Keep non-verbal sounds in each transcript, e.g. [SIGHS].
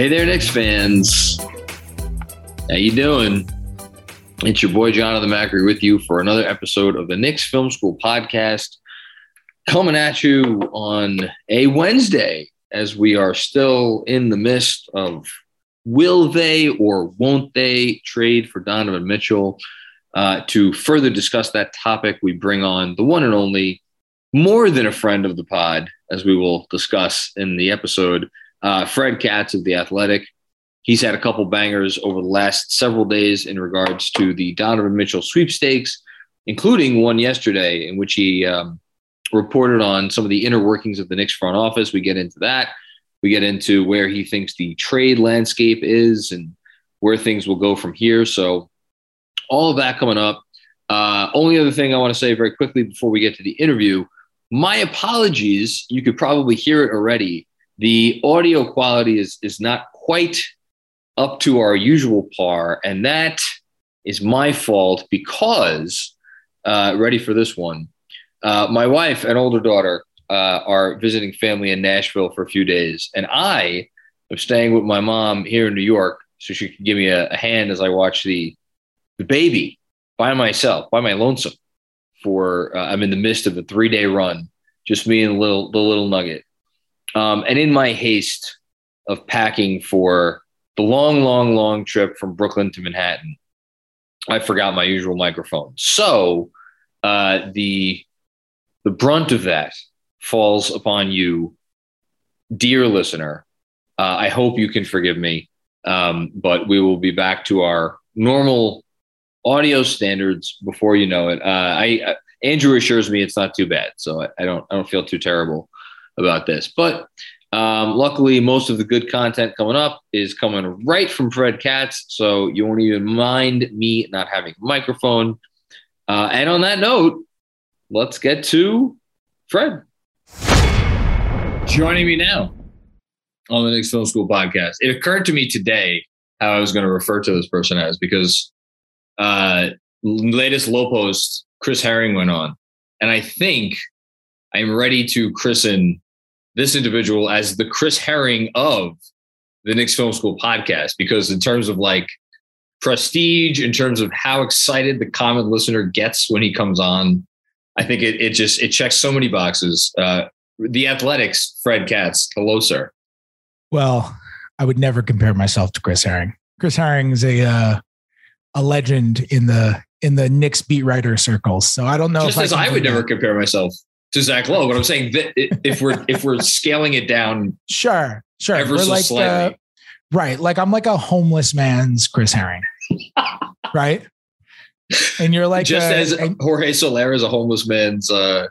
Hey there, Knicks fans. How you doing? It's your boy Jonathan Macri with you for another episode of the Knicks Film School podcast, coming at you on a Wednesday as we are still in the midst of will they or won't they trade for Donovan Mitchell. Uh, to further discuss that topic, we bring on the one and only, more than a friend of the pod, as we will discuss in the episode. Uh, Fred Katz of The Athletic. He's had a couple bangers over the last several days in regards to the Donovan Mitchell sweepstakes, including one yesterday in which he um, reported on some of the inner workings of the Knicks front office. We get into that. We get into where he thinks the trade landscape is and where things will go from here. So, all of that coming up. Uh, only other thing I want to say very quickly before we get to the interview my apologies. You could probably hear it already the audio quality is is not quite up to our usual par, and that is my fault because uh, ready for this one. Uh, my wife and older daughter uh, are visiting family in Nashville for a few days, and I am staying with my mom here in New York, so she can give me a, a hand as I watch the the baby by myself, by my lonesome. For uh, I'm in the midst of a three day run, just me and the little the little nugget. Um, and in my haste of packing for the long, long, long trip from Brooklyn to Manhattan, I forgot my usual microphone. So uh, the the brunt of that falls upon you, dear listener. Uh, I hope you can forgive me, um, but we will be back to our normal audio standards before you know it. Uh, I uh, Andrew assures me it's not too bad, so I, I don't I don't feel too terrible about this. But um, luckily, most of the good content coming up is coming right from Fred Katz. So you won't even mind me not having a microphone. Uh, and on that note, let's get to Fred. Joining me now on the Knicks Film School podcast. It occurred to me today how I was going to refer to this person as because uh, latest Lowe Post, Chris Herring went on, and I think I'm ready to christen this individual as the Chris Herring of the Knicks Film School podcast because in terms of like prestige, in terms of how excited the common listener gets when he comes on, I think it it just it checks so many boxes. Uh, the Athletics, Fred Katz. Hello, sir. Well, I would never compare myself to Chris Herring. Chris Herring is a uh, a legend in the in the Knicks beat writer circles. So I don't know. Just as I, I would never compare myself to Zach Lowe, but I'm saying that if we're if we're scaling it down, sure, sure, ever we're so like slightly. The, right? Like I'm like a homeless man's Chris Herring, [LAUGHS] right? And you're like just a, as Jorge Soler is a homeless man's uh,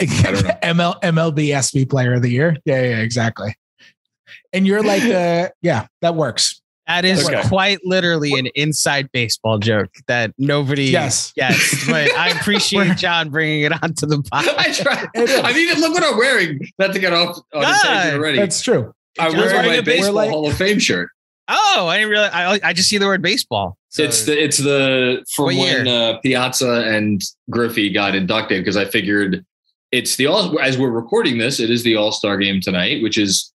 ML, MLB SV Player of the Year. Yeah, yeah, exactly. And you're like, [LAUGHS] uh, yeah, that works. That is okay. quite literally an inside baseball joke that nobody yes. gets. But I [LAUGHS] appreciate John bringing it onto the podcast. I try. [LAUGHS] I mean, look what I'm wearing. Not to get off on ah, already. That's true. I'm wearing, wearing my baseball like, Hall of Fame shirt. Oh, I didn't realize. I, I just see the word baseball. So. It's the it's the from when uh, Piazza and Griffey got inducted because I figured it's the all as we're recording this, it is the All Star game tonight, which is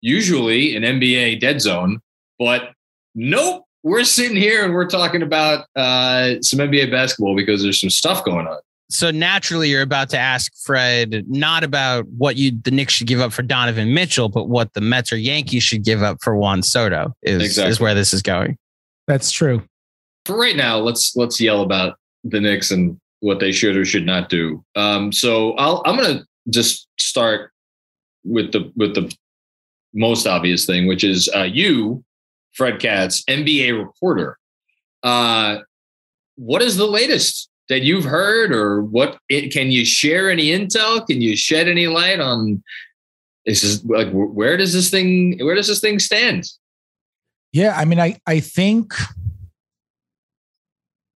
usually an NBA dead zone, but nope. We're sitting here and we're talking about uh, some NBA basketball because there's some stuff going on. So naturally, you're about to ask Fred not about what you the Knicks should give up for Donovan Mitchell, but what the Mets or Yankees should give up for Juan Soto. Is exactly. is where this is going. That's true. For right now, let's let's yell about the Knicks and what they should or should not do. Um, so I'll, I'm going to just start with the with the most obvious thing, which is uh, you, Fred Katz, NBA reporter. Uh, what is the latest that you've heard, or what can you share any intel? Can you shed any light on? Is this like where does this thing where does this thing stand? Yeah, I mean, I I think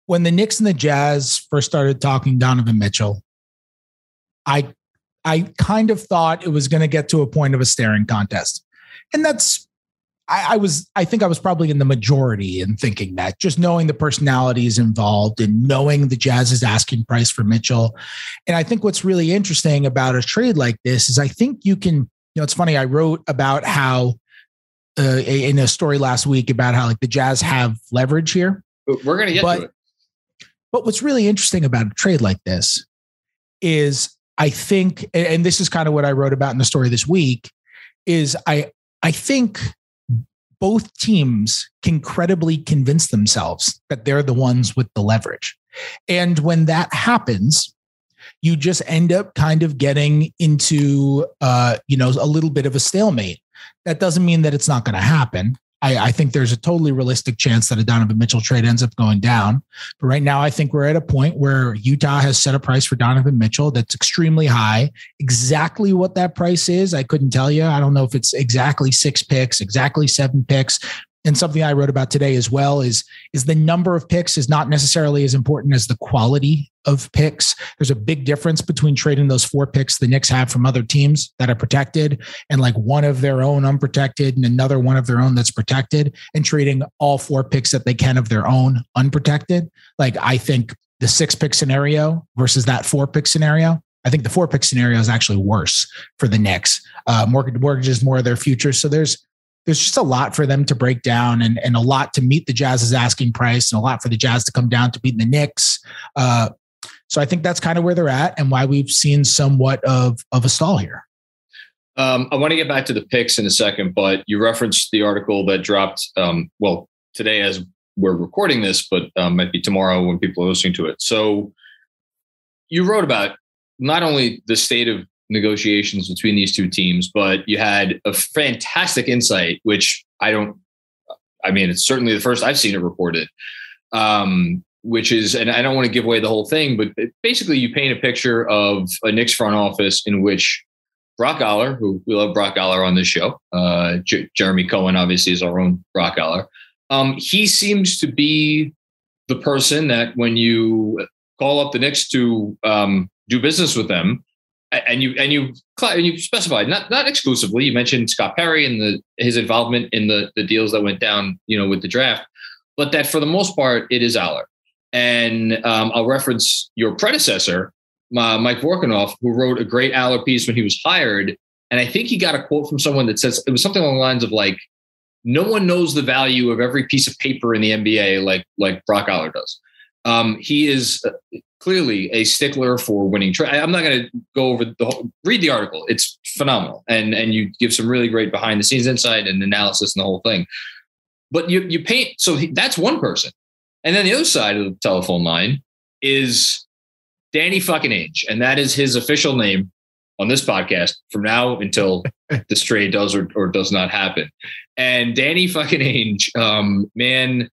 when the Knicks and the Jazz first started talking Donovan Mitchell, I I kind of thought it was going to get to a point of a staring contest. And that's I, I, was I think I was probably in the majority in thinking that, just knowing the personalities involved and knowing the Jazz's asking price for Mitchell. And I think what's really interesting about a trade like this is I think you can, you know, it's funny, I wrote about how uh, in a story last week about how like the Jazz have leverage here. We're going to get but, to it. But what's really interesting about a trade like this is I think, and this is kind of what I wrote about in the story this week, is I I think both teams can credibly convince themselves that they're the ones with the leverage. And when that happens, you just end up kind of getting into uh, you know a little bit of a stalemate. That doesn't mean that it's not going to happen. I, I, think there's a totally realistic chance that a Donovan Mitchell trade ends up going down. But right now, I think we're at a point where Utah has set a price for Donovan Mitchell that's extremely high. Exactly what that price is, I couldn't tell you. I don't know if it's exactly six picks, exactly seven picks and something I wrote about today as well is is the number of picks is not necessarily as important as the quality of picks. There's a big difference between trading those four picks the Knicks have from other teams that are protected and like one of their own unprotected and another one of their own that's protected and trading all four picks that they can of their own unprotected. Like I think the six pick scenario versus that four pick scenario. I think the four pick scenario is actually worse for the Knicks. Uh, mortgage mortgages more of their future. So there's there's just a lot for them to break down and, and a lot to meet the Jazz's asking price and a lot for the Jazz to come down to beat the Knicks. Uh, so I think that's kind of where they're at and why we've seen somewhat of, of a stall here. Um, I want to get back to the picks in a second, but you referenced the article that dropped, um, well, today as we're recording this, but um, might be tomorrow when people are listening to it. So you wrote about not only the state of negotiations between these two teams, but you had a fantastic insight, which I don't, I mean, it's certainly the first I've seen it reported, um, which is, and I don't want to give away the whole thing, but basically you paint a picture of a Knicks front office in which Brock Aller, who we love Brock Aller on this show, uh, J- Jeremy Cohen obviously is our own Brock Aller. Um, he seems to be the person that when you call up the Knicks to um, do business with them, and you and you and you specified not not exclusively. You mentioned Scott Perry and the his involvement in the the deals that went down, you know, with the draft. but that for the most part, it is Aller. And um, I'll reference your predecessor, uh, Mike Vorkunov, who wrote a great Aller piece when he was hired. And I think he got a quote from someone that says it was something along the lines of like, no one knows the value of every piece of paper in the NBA like like Brock Aller does. Um, he is uh, clearly a stickler for winning. Tra- I'm not going to go over the whole, read the article. It's phenomenal, and and you give some really great behind the scenes insight and analysis and the whole thing. But you you paint so he, that's one person, and then the other side of the telephone line is Danny fucking Ainge, and that is his official name on this podcast from now until [LAUGHS] this trade does or, or does not happen. And Danny fucking Ainge, um, man,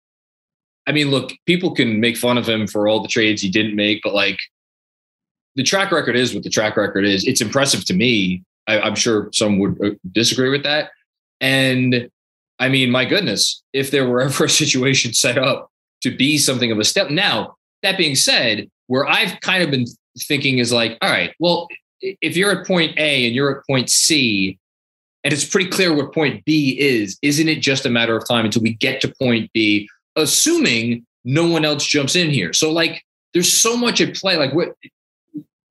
I mean, look, people can make fun of him for all the trades he didn't make, but like the track record is what the track record is. It's impressive to me. I, I'm sure some would uh, disagree with that. And I mean, my goodness, if there were [LAUGHS] ever a situation set up to be something of a step. Now, that being said, where I've kind of been thinking is like, all right, well, if you're at point A and you're at point C, and it's pretty clear what point B is, isn't it just a matter of time until we get to point B, assuming no one else jumps in here? So like there's so much at play. Like what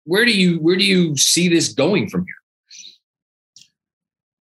where do you where do you see this going from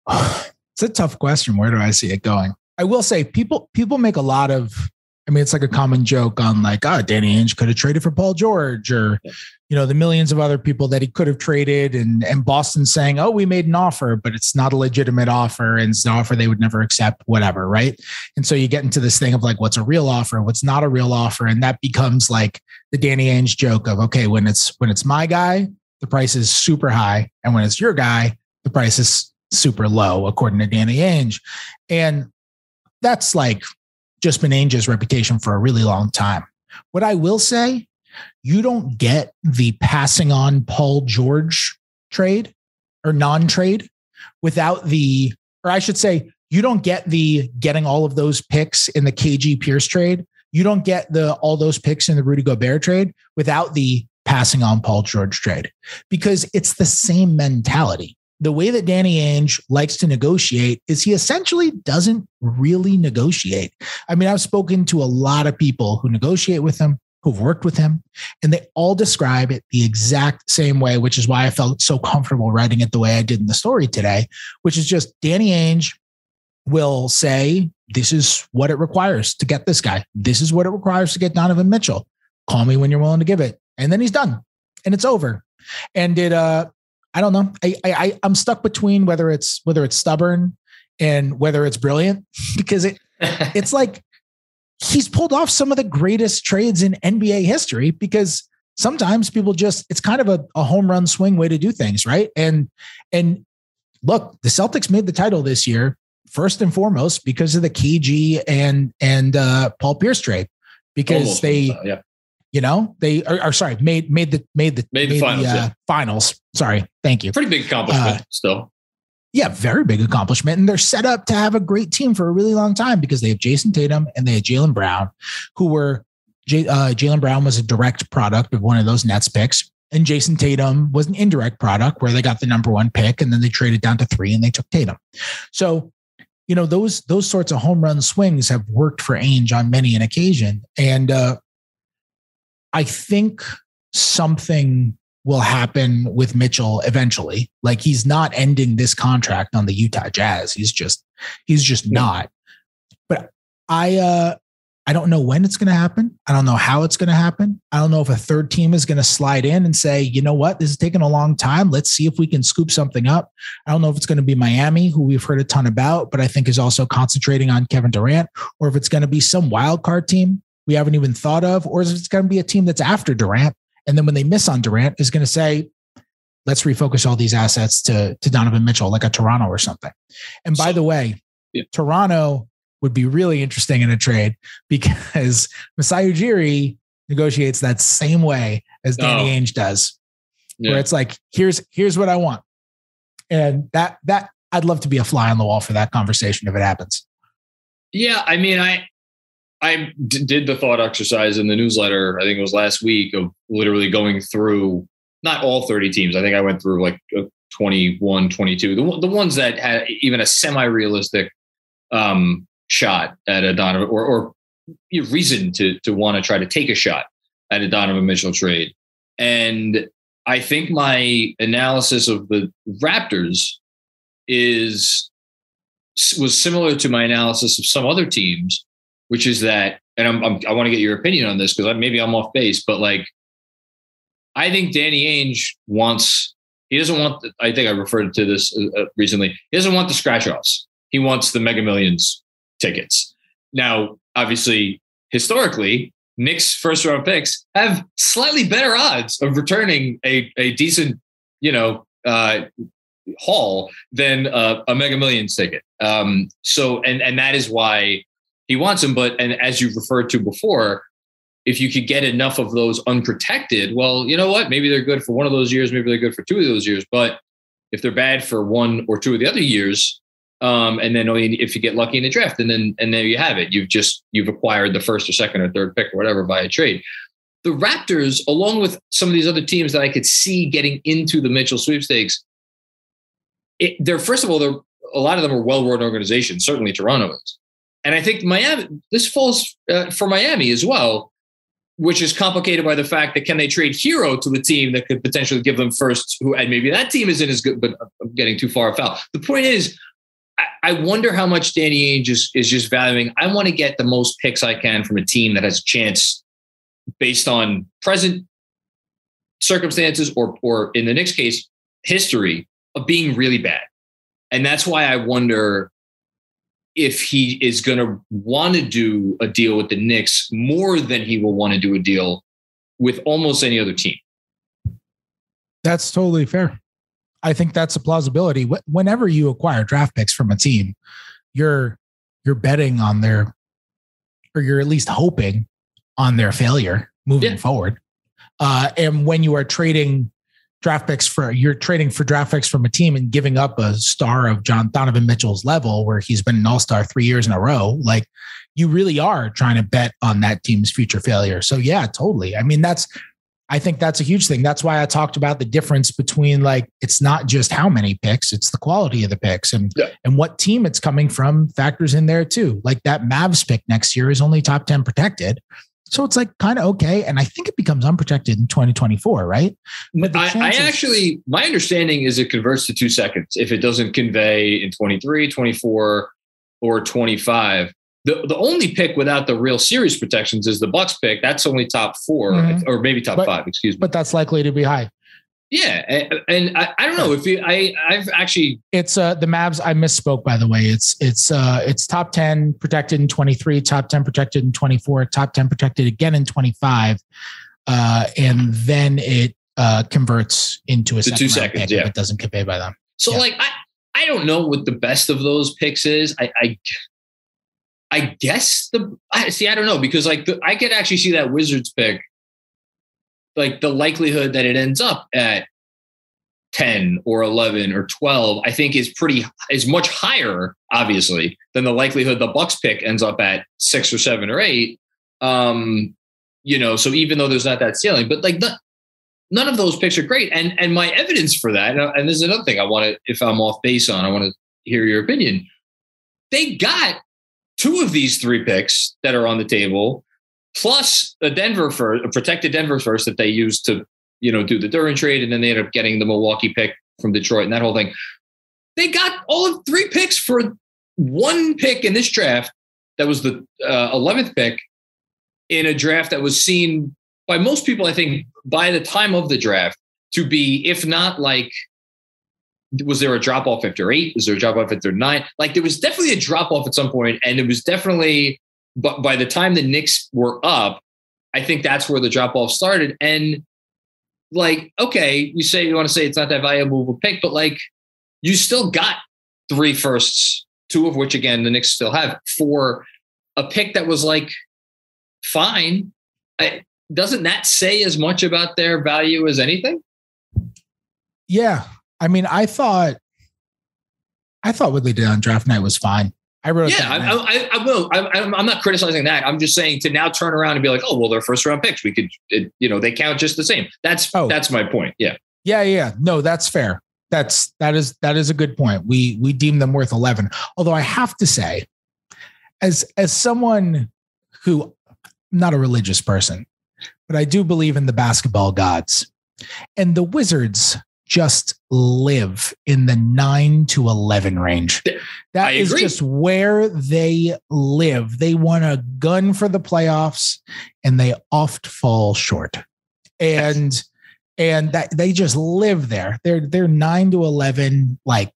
here? [SIGHS] It's a tough question. Where do I see it going? I will say people people make a lot of I mean, it's like a common joke on like, oh, Danny Ainge could have traded for Paul George or, you know, the millions of other people that he could have traded and, and Boston saying, oh, we made an offer, but it's not a legitimate offer and it's an offer they would never accept, whatever. Right. And so you get into this thing of like, what's a real offer? What's not a real offer? And that becomes like the Danny Ainge joke of, okay, when it's, when it's my guy, the price is super high. And when it's your guy, the price is super low, according to Danny Ainge. And that's like just been Ainge's reputation for a really long time. What I will say, you don't get the passing on Paul George trade or non trade without the, or I should say, you don't get the getting all of those picks in the KG Pierce trade. You don't get the all those picks in the Rudy Gobert trade without the passing on Paul George trade because it's the same mentality the way that Danny Ainge likes to negotiate is he essentially doesn't really negotiate. I mean, I've spoken to a lot of people who negotiate with him, who've worked with him, and they all describe it the exact same way, which is why I felt so comfortable writing it the way I did in the story today, which is just Danny Ainge will say, This is what it requires to get this guy. This is what it requires to get Donovan Mitchell. Call me when you're willing to give it. And then he's done and it's over. And it uh I don't know. I, I I'm stuck between whether it's whether it's stubborn and whether it's brilliant [LAUGHS] because it [LAUGHS] it's like he's pulled off some of the greatest trades in NBA history because sometimes people just it's kind of a, a home run swing way to do things, right? And and look, the Celtics made the title this year first and foremost because of the KG and and uh, Paul Pierce trade because Almost, they uh, yeah. You know, they are, are, sorry, made made the made the made, made the finals. The, uh, yeah. finals. Sorry, thank you. Pretty big accomplishment uh, still. Yeah, very big accomplishment. And they're set up to have a great team for a really long time because they have Jayson Tatum and they have Jaylen Brown, who were uh, Jaylen Brown was a direct product of one of those Nets picks. And Jayson Tatum was an indirect product where they got the number one pick and then they traded down to three and they took Tatum. So, you know, those those sorts of home run swings have worked for Ainge on many an occasion. And uh, I think something will happen with Mitchell eventually. Like he's not ending this contract on the Utah Jazz. He's just he's just yeah. not. But I uh I don't know when it's going to happen. I don't know how it's going to happen. I don't know if a third team is going to slide in and say, you know what, this is taking a long time. Let's see if we can scoop something up. I don't know if it's going to be Miami, who we've heard a ton about, but I think is also concentrating on Kevin Durant, or if it's going to be some wild card team we haven't even thought of, or is it going to be a team that's after Durant? And then when they miss on Durant, is going to say, let's refocus all these assets to, to Donovan Mitchell, like a Toronto or something. And by so, the way, yeah. Toronto would be really interesting in a trade [LAUGHS] because Masai Ujiri negotiates that same way as Danny oh. Ainge does, yeah. where it's like, here's here's what I want. And that that I'd love to be a fly on the wall for that conversation if it happens. Yeah, I mean, I I did the thought exercise in the newsletter. I think it was last week of literally going through not all 30 teams. I think I went through like uh, 21, 22, the, the ones that had even a semi realistic um, shot at a Donovan or, or reason to to want to try to take a shot at a Donovan Mitchell trade. And I think my analysis of the Raptors is was similar to my analysis of some other teams, which is that, and I'm, I'm i want to get your opinion on this because maybe I'm off base, but like, I think Danny Ainge wants. He doesn't want. The, I think I referred to this uh, uh recently. He doesn't want the scratch offs. He wants the Mega Millions tickets. Now, obviously, historically, Knicks first round picks have slightly better odds of returning a, a decent, you know, uh, haul than uh, a Mega Millions ticket. Um, so, and and that is why he wants them. But and as you've referred to before, if you could get enough of those unprotected, well, you know what? Maybe they're good for one of those years. Maybe they're good for two of those years. But if they're bad for one or two of the other years, um, and then only if you get lucky in the draft, and then and there you have it. You've just you've acquired the first or second or third pick or whatever via trade. The Raptors, along with some of these other teams that I could see getting into the Mitchell sweepstakes, it, they're first of all, they're a lot of them are well-run organizations. Certainly, Toronto is, and I think Miami. This falls uh, for Miami as well, which is complicated by the fact that can they trade Herro to the team that could potentially give them first? Who and maybe that team isn't as good, but I'm getting too far afoul. The point is I wonder how much Danny Ainge is, is just valuing. I want to get the most picks I can from a team that has a chance based on present circumstances or, or in the Knicks case, history of being really bad. And that's why I wonder if he is going to want to do a deal with the Knicks more than he will want to do a deal with almost any other team. That's totally fair. I think that's a plausibility. Whenever you acquire draft picks from a team, you're you're betting on their, or you're at least hoping on their failure moving yeah. forward. Uh, and when you are trading draft picks for you're trading for draft picks from a team and giving up a star of John Donovan Mitchell's level, where he's been an All Star three years in a row, like you really are trying to bet on that team's future failure. So yeah, totally. I mean, that's I think that's a huge thing. That's why I talked about the difference between like it's not just how many picks, it's the quality of the picks and yeah. and what team it's coming from factors in there too. Like that Mavs pick next year is only top 10 protected. So it's like kind of okay. And I think it becomes unprotected in 2024, right? But I, I actually, my understanding is it converts to two seconds if it doesn't convey in 23, 24, or 25 the, the only pick without the real series protections is the Bucks pick. That's only top 4 mm-hmm. or maybe top but, five. Excuse me. But that's likely to be high. Yeah, and, and I, I, don't know if you, I I've actually it's uh the Mavs. I misspoke by the way. It's it's uh it's top ten protected in twenty three, top ten protected in twenty four, top ten protected again in twenty five, uh, and then it uh converts into a the two seconds. yeah, it doesn't convey by them. So yeah. like I I don't know what the best of those picks is. I I I guess the I see. I don't know because like the, I could actually see that Wizards pick, like the likelihood that it ends up at ten or eleven or twelve, I think is pretty is much higher, obviously, than the likelihood the Bucks pick ends up at six or seven or eight. Um, you know, so even though there's not that ceiling, but like the, none of those picks are great. And and my evidence for that, and this is another thing I want to, if I'm off base on, I want to hear your opinion. They got two of these three picks that are on the table, plus a Denver first, a protected Denver first that they used to, you know, do the Duren trade, and then they ended up getting the Milwaukee pick from Detroit and that whole thing. They got all of three picks for one pick in this draft that was the uh, 11th pick in a draft that was seen by most people, I think, by the time of the draft to be, if not like was there a drop off after eight? Was there a drop off after nine? Like there was definitely a drop off at some point, and it was definitely. But by the time the Knicks were up, I think that's where the drop off started. And like, okay, you say you want to say it's not that valuable of a pick, but like, you still got three firsts, two of which again the Knicks still have for a pick that was like fine. I, doesn't that say as much about their value as anything? Yeah, I mean, I thought, I thought what they did on draft night was fine. I wrote. Yeah, I, I, I, will. I, I'm not criticizing that. I'm just saying to now turn around and be like, oh, well, they're first round picks. We could, it, you know, they count just the same. That's oh. that's my point. Yeah. Yeah, yeah. No, that's fair. That's that is that is a good point. We we deem them worth 11. Although I have to say, as as someone who I'm not a religious person, but I do believe in the basketball gods. And the Wizards just live in the 9 to 11 range. That is just where they live. They want a gun for the playoffs and they oft fall short. And yes. and that they just live there. They're they're 9 to 11 like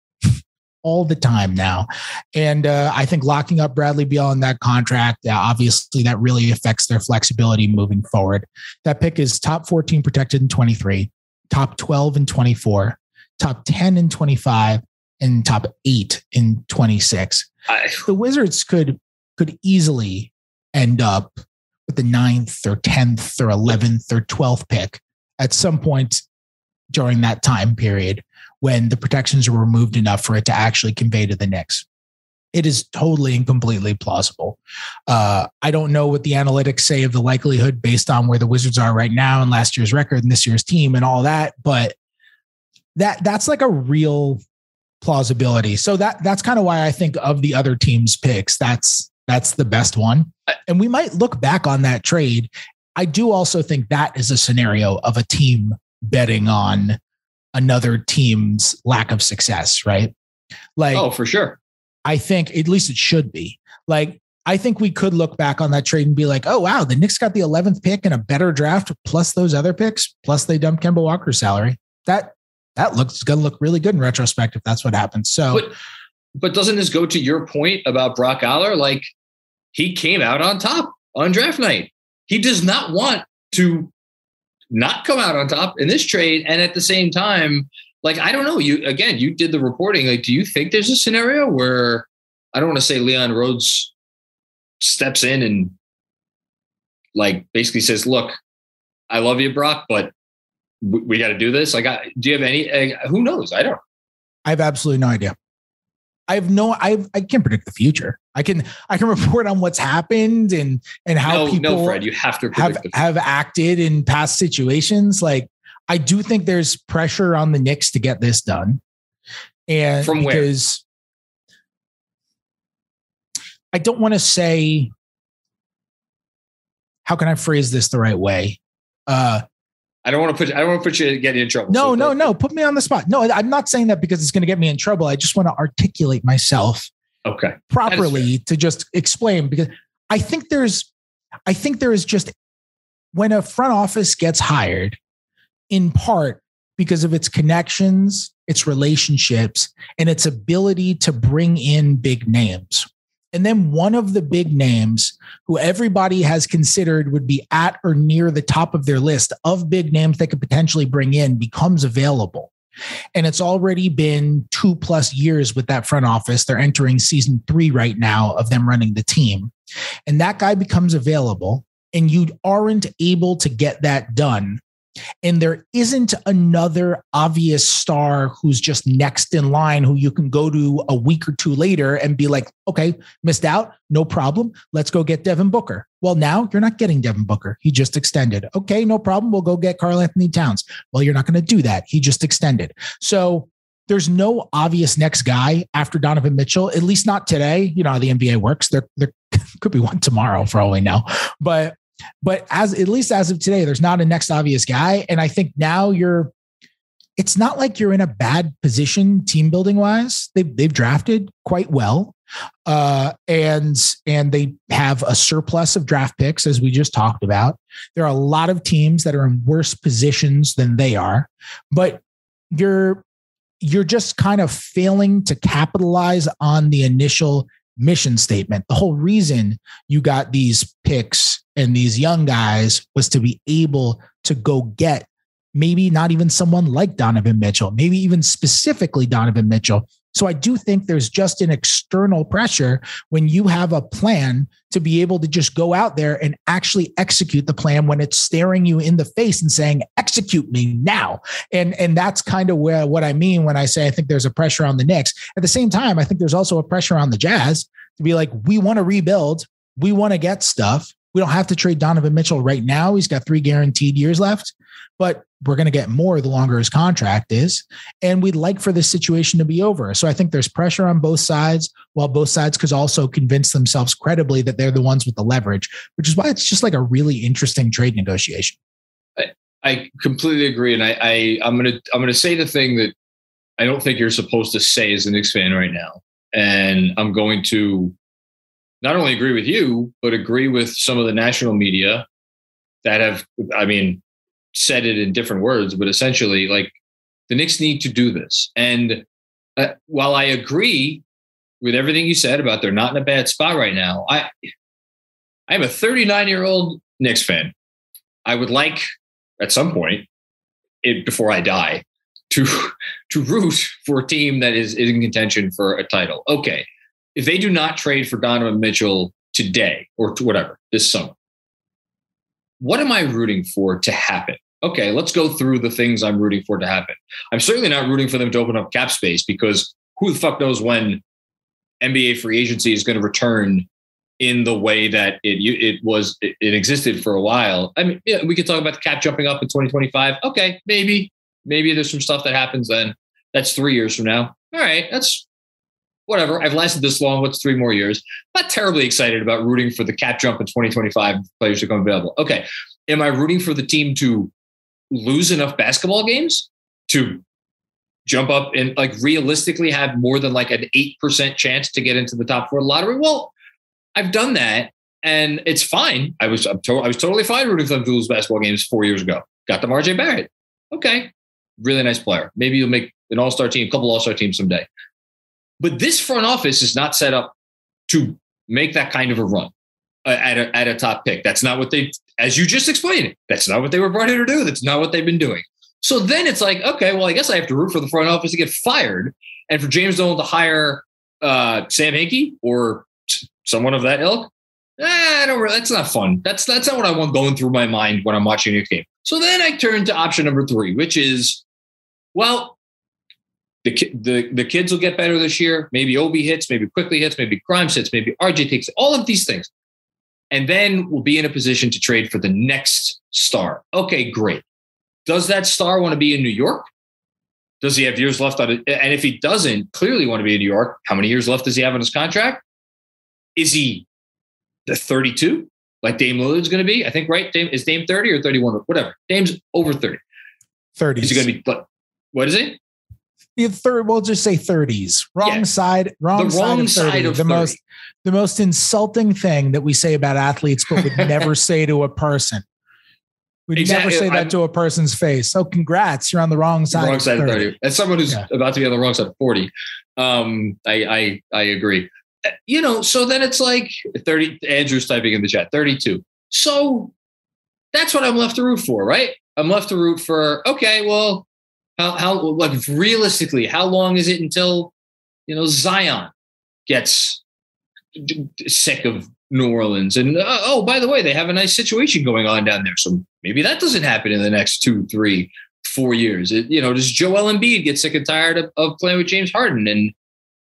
all the time now. And uh, I think locking up Bradley Beal on that contract, uh, obviously, that really affects their flexibility moving forward. That pick is top 14 protected in 23, top 12 in 24, top 10 in 25, and top eight in 26. I, the Wizards could could easily end up with the ninth or 10th or 11th or 12th pick at some point during that time period when the protections are removed enough for it to actually convey to the Knicks. It is totally and completely plausible. Uh, I don't know what the analytics say of the likelihood based on where the Wizards are right now and last year's record and this year's team and all that, but that that's like a real plausibility. So that that's kind of why I think of the other teams' picks, that's that's the best one. And we might look back on that trade. I do also think that is a scenario of a team betting on another team's lack of success, right? Like, oh, for sure. I think at least it should be. Like, I think we could look back on that trade and be like, oh, wow, the Knicks got the 11th pick and a better draft plus those other picks, plus they dumped Kemba Walker's salary. That that looks going to look really good in retrospect if that's what happens. So, but, but doesn't this go to your point about Brock Aller? Like, he came out on top on draft night. He does not want to not come out on top in this trade. And at the same time, like, I don't know, you again, you did the reporting. Like, do you think there's a scenario where I don't want to say Leon Rose steps in and like basically says, look, I love you, Brock, but we, we got to do this. Like, I, do you have any, uh, who knows? I don't. I have absolutely no idea. I have no I I can't predict the future. I can I can [LAUGHS] report on what's happened and and how no, people no, Fred, you have to have have acted in past situations. Like I do think there's pressure on the Knicks to get this done. And from because where? I don't want to say how can I phrase this the right way? Uh I don't want to put I don't want to put you get you in trouble. No, so no, no. Put me on the spot. No, I'm not saying that because it's going to get me in trouble. I just want to articulate myself okay properly to just explain because I think there's I think there is just when a front office gets hired, in part because of its connections, its relationships, and its ability to bring in big names. And then one of the big names who everybody has considered would be at or near the top of their list of big names they could potentially bring in becomes available. And it's already been two plus years with that front office. They're entering season three right now of them running the team. And that guy becomes available, and you aren't able to get that done and there isn't another obvious star who's just next in line who you can go to a week or two later and be like, okay, missed out, no problem. Let's go get Devin Booker. Well, now you're not getting Devin Booker. He just extended. Okay, no problem. We'll go get Karl-Anthony Towns. Well, you're not going to do that. He just extended. So there's no obvious next guy after Donovan Mitchell, at least not today. You know how the NBA works. There, there [LAUGHS] could be one tomorrow for all we know. But but as at least as of today, there's not a next obvious guy. And I think now you're it's not like you're in a bad position team building wise. They've they've drafted quite well. Uh, and and they have a surplus of draft picks, as we just talked about. There are a lot of teams that are in worse positions than they are, but you're you're just kind of failing to capitalize on the initial mission statement. The whole reason you got these picks and these young guys was to be able to go get maybe not even someone like Donovan Mitchell, maybe even specifically Donovan Mitchell. So I do think there's just an external pressure when you have a plan to be able to just go out there and actually execute the plan when it's staring you in the face and saying, execute me now. And, and that's kind of where what I mean when I say I think there's a pressure on the Knicks. At the same time, I think there's also a pressure on the Jazz to be like, we want to rebuild, we want to get stuff We don't have to trade Donovan Mitchell right now. He's got three guaranteed years left, but we're going to get more the longer his contract is. And we'd like for this situation to be over. So I think there's pressure on both sides, while both sides could also convince themselves credibly that they're the ones with the leverage, which is why it's just like a really interesting trade negotiation. I, I completely agree. And I, I I'm gonna I'm gonna say the thing that I don't think you're supposed to say as a Knicks fan right now. And I'm going to not only agree with you, but agree with some of the national media that have, I mean, said it in different words, but essentially, like the Knicks need to do this. And uh, while I agree with everything you said about they're not in a bad spot right now, I I am a 39 year old Knicks fan. I would like at some point, it, before I die, to [LAUGHS] to root for a team that is in contention for a title. Okay, if they do not trade for Donovan Mitchell today or whatever this summer, what am I rooting for to happen? Okay, let's go through the things I'm rooting for to happen. I'm certainly not rooting for them to open up cap space because who the fuck knows when NBA free agency is going to return in the way that it it was it existed for a while. I mean, yeah, we could talk about the cap jumping up in 2025. Okay, maybe maybe there's some stuff that happens then. That's three years from now. All right, that's whatever. I've lasted this long. What's three more years? Not terribly excited about rooting for the cap jump in 2025 players to come available. Okay. Am I rooting for the team to lose enough basketball games to jump up and like realistically have more than like an 8% chance to get into the top four lottery? Well, I've done that and it's fine. I was, to- I was totally fine rooting for them to lose basketball games four years ago. Got the RJ Barrett. Okay. Really nice player. Maybe you'll make an all star team, a couple all star teams someday. But this front office is not set up to make that kind of a run uh, at, a, at a top pick. That's not what they, as you just explained, that's not what they were brought here to do. That's not what they've been doing. So then it's like, okay, well, I guess I have to root for the front office to get fired and for James Dolan to hire uh, Sam Hinkie or someone of that ilk. Eh, I don't. Really, that's not fun. That's that's not what I want going through my mind when I'm watching a game. So then I turn to option number three, which is, well, the, the, the kids will get better this year. Maybe Obi hits, maybe Quickley hits, maybe Grimes hits, maybe RJ takes all of these things. And then we'll be in a position to trade for the next star. Okay, great. Does that star want to be in New York? Does he have years left on it? And if he doesn't clearly want to be in New York, how many years left does he have on his contract? Is he the 32 like Dame Lillard's going to be? I think, right? Dame, is Dame 30 or 31 or whatever? Dame's over 30. 30. Is he going to be, what is it? The third we'll just say 30s wrong yeah. side wrong, the wrong side, of, side of the 30. most the most insulting thing that we say about athletes but would [LAUGHS] never say to a person we'd exactly. never say that I'm, to a person's face so congrats you're on the wrong side wrong side of 30, 30. as someone who's yeah. about to be on the wrong side of 40 um i i i agree you know so then it's like 30 andrew's typing in the chat 32 so that's what i'm left to root for right i'm left to root for okay well how how like realistically, how long is it until you know Zion gets sick of New Orleans? And uh, oh, by the way, they have a nice situation going on down there, so maybe that doesn't happen in the next two, three, four years. It, you know, does Joel Embiid get sick and tired of, of playing with James Harden? And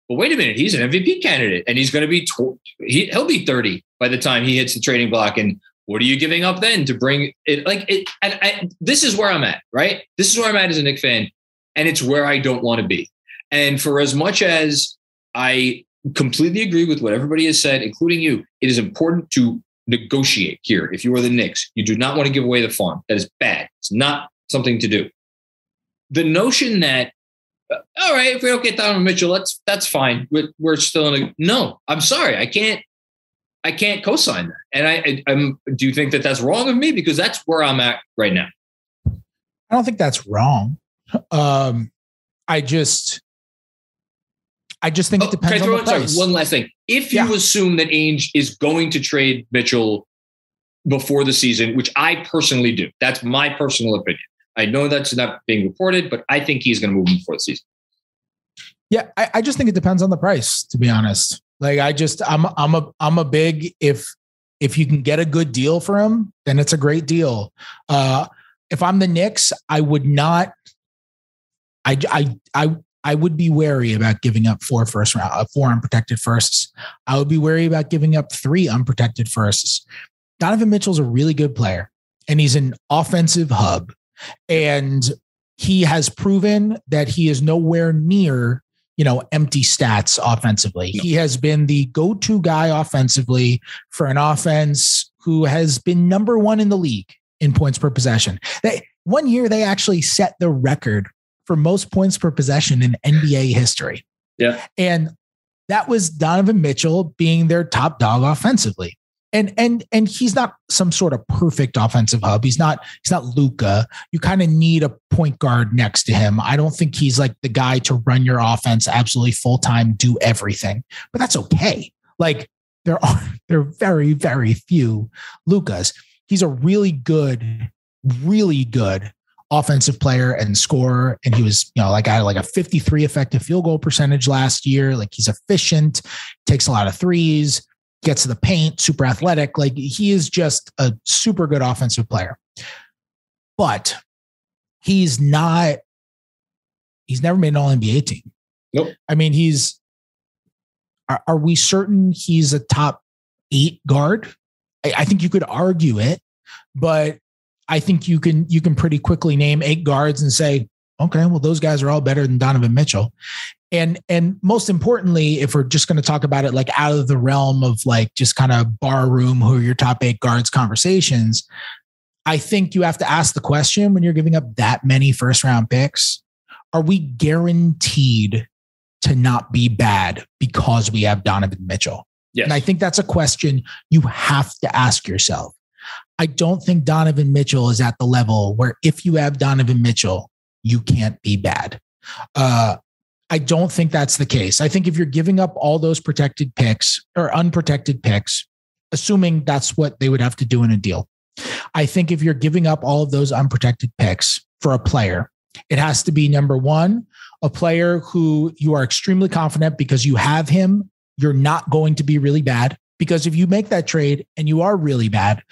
but wait a minute, he's an MVP candidate, and he's going to be tw- he, he'll be thirty by the time he hits the trading block, and what are you giving up then to bring it? Like it, and I, this is where I'm at, right? This is where I'm at as a Knick fan, and it's where I don't want to be. And for as much as I completely agree with what everybody has said, including you, it is important to negotiate here. If you are the Knicks, you do not want to give away the farm. That is bad. It's not something to do. The notion that all right, if we don't get Donovan Mitchell, that's that's fine. We're, we're still in a no. I'm sorry, I can't. I can't co-sign that. And I, I am do you think that that's wrong of me? Because that's where I'm at right now. I don't think that's wrong. Um, I just, I just think oh, it depends on the price. Sorry, one last thing. If you yeah. assume that Ainge is going to trade Mitchell before the season, which I personally do, that's my personal opinion. I know that's not being reported, but I think he's going to move him before the season. Yeah, I, I just think it depends on the price, to be honest. Like I just I'm I'm a I'm a big if if you can get a good deal for him, then it's a great deal. Uh if I'm the Knicks, I would not I I I I would be wary about giving up four first round, uh, four unprotected firsts. I would be wary about giving up three unprotected firsts Donovan Mitchell's a really good player and he's an offensive hub. And he has proven that he is nowhere near, you know, empty stats offensively. He has been the go to guy offensively for an offense who has been number one in the league in points per possession. They, one year, they actually set the record for most points per possession in NBA history. Yeah. And that was Donovan Mitchell being their top dog offensively. And and and he's not some sort of perfect offensive hub. He's not he's not Luka. You kind of need a point guard next to him. I don't think he's like the guy to run your offense absolutely full time, do everything. But that's okay. Like there are [LAUGHS] there are very very few Lukas. He's a really good, really good offensive player and scorer. And he was, you know, like I had like a 53 effective field goal percentage last year. Like he's efficient, takes a lot of threes, gets to the paint, super athletic. Like he is just a super good offensive player. But he's not, he's never made an all NBA team. Nope. I mean, he's, are, are we certain he's a top eight guard? I, I think you could argue it, but I think you can you can pretty quickly name eight guards and say, okay, well, those guys are all better than Donovan Mitchell. And and most importantly, if we're just going to talk about it like out of the realm of like just kind of bar room, who are your top eight guards conversations, I think you have to ask the question when you're giving up that many first round picks, are we guaranteed to not be bad because we have Donovan Mitchell? Yes. And I think that's a question you have to ask yourself. I don't think Donovan Mitchell is at the level where if you have Donovan Mitchell, you can't be bad. Uh, I don't think that's the case. I think if you're giving up all those protected picks or unprotected picks, assuming that's what they would have to do in a deal, I think if you're giving up all of those unprotected picks for a player, it has to be number one, a player who you are extremely confident because you have him, you're not going to be really bad. Because if you make that trade and you are really bad,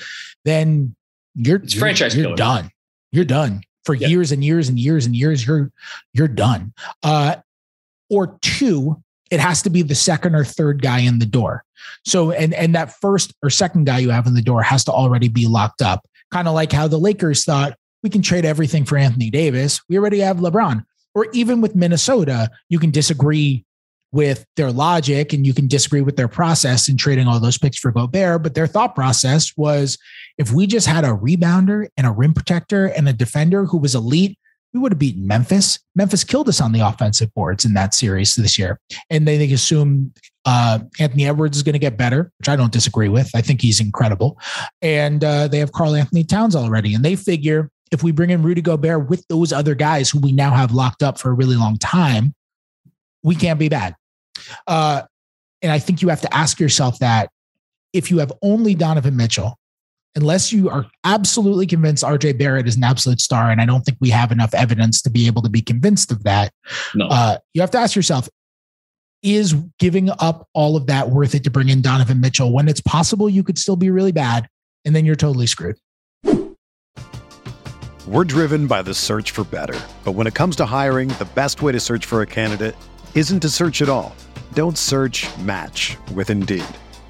then you're it's you're, franchise you're done. You're done for yep. years and years and years and years. You're you're done. Uh, or two, it has to be the second or third guy in the door. So and and that first or second guy you have in the door has to already be locked up. Kind of like how the Lakers thought we can trade everything for Anthony Davis. We already have LeBron. Or even with Minnesota, you can disagree with their logic and you can disagree with their process in trading all those picks for Gobert. But their thought process was if we just had a rebounder and a rim protector and a defender who was elite, we would have beaten Memphis. Memphis killed us on the offensive boards in that series this year. And they, they assume uh, Anthony Edwards is going to get better, which I don't disagree with. I think he's incredible. And uh, they have Karl-Anthony Towns already. And they figure if we bring in Rudy Gobert with those other guys who we now have locked up for a really long time, we can't be bad. Uh, and I think you have to ask yourself that if you have only Donovan Mitchell, unless you are absolutely convinced RJ Barrett is an absolute star, and I don't think we have enough evidence to be able to be convinced of that, no. uh, you have to ask yourself, is giving up all of that worth it to bring in Donovan Mitchell when it's possible you could still be really bad and then you're totally screwed? We're driven by the search for better. But when it comes to hiring, the best way to search for a candidate isn't to search at all. Don't search match with Indeed.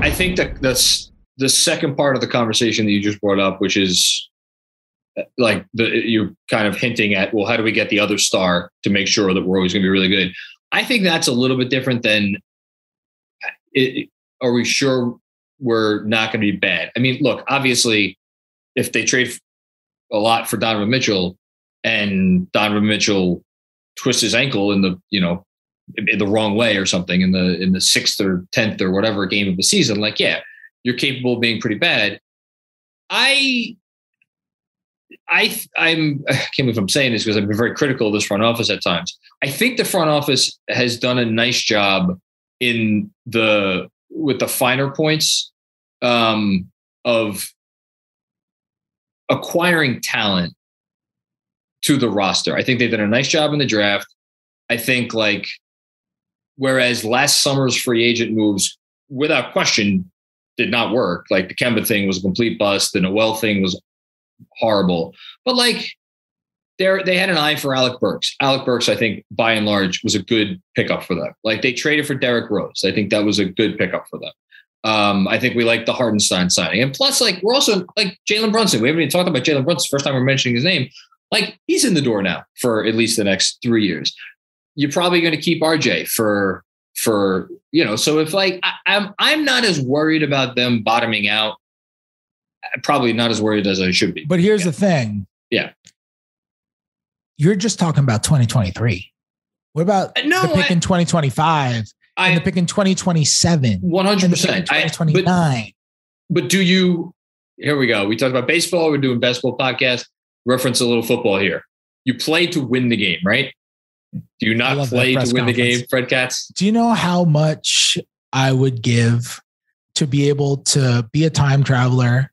I think that that's the second part of the conversation that you just brought up, which is uh, like the, you're kind of hinting at, well, how do we get the other star to make sure that we're always going to be really good? I think that's a little bit different than uh, it, are we sure we're not going to be bad? I mean, look, obviously, if they trade a lot for Donovan Mitchell and Donovan Mitchell twists his ankle in the, you know, in the wrong way or something in the in the sixth or tenth or whatever game of the season, like yeah, you're capable of being pretty bad. I I I'm [SIGHS] I can't believe I'm saying this because I've been very critical of this front office at times. I think the front office has done a nice job in the with the finer points um, of acquiring talent to the roster. I think they've done a nice job in the draft. I think like Whereas last summer's free agent moves, without question, did not work. Like the Kemba thing was a complete bust. The Noel thing was horrible. But like they they had an eye for Alec Burks. Alec Burks, I think, by and large, was a good pickup for them. Like they traded for Derrick Rose. I think that was a good pickup for them. Um, I think we like the Hartenstein signing. And plus, like we're also like Jalen Brunson. We haven't even talked about Jalen Brunson. First time we're mentioning his name. Like he's in the door now for at least the next three years you're probably going to keep RJ for for you know. So if like I, I'm I'm not as worried about them bottoming out. Probably not as worried as I should be. But here's yeah. the thing. Yeah. You're just talking about 2023. What about uh, no, the pick I, in 2025 I, and the pick in 2027? 100. percent 2029. But, but do you? Here we go. We talked about baseball. We're doing basketball podcast. Reference a little football here. You play to win the game, right? Do you not play to win conference. the game, Fred Katz? Do you know how much I would give to be able to be a time traveler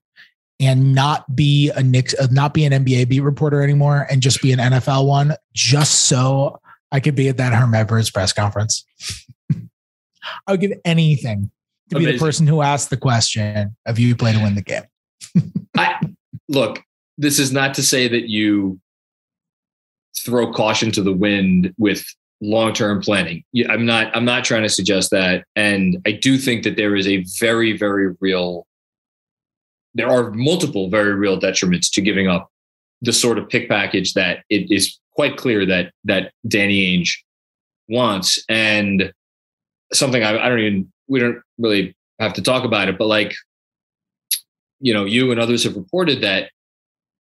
and not be a Knicks, uh, not be an NBA beat reporter anymore, and just be an NFL one, just so I could be at that Herm Edwards press conference. [LAUGHS] I would give anything to Amazing. be the person who asked the question of you play to win the game. I look. This is not to say that you throw caution to the wind with long-term planning. I'm not I'm not trying to suggest that. And I do think that there is a very very real there are multiple very real detriments to giving up the sort of pick package that it is quite clear that that Danny Ainge wants. And something I, I don't even we don't really have to talk about it but like you know you and others have reported that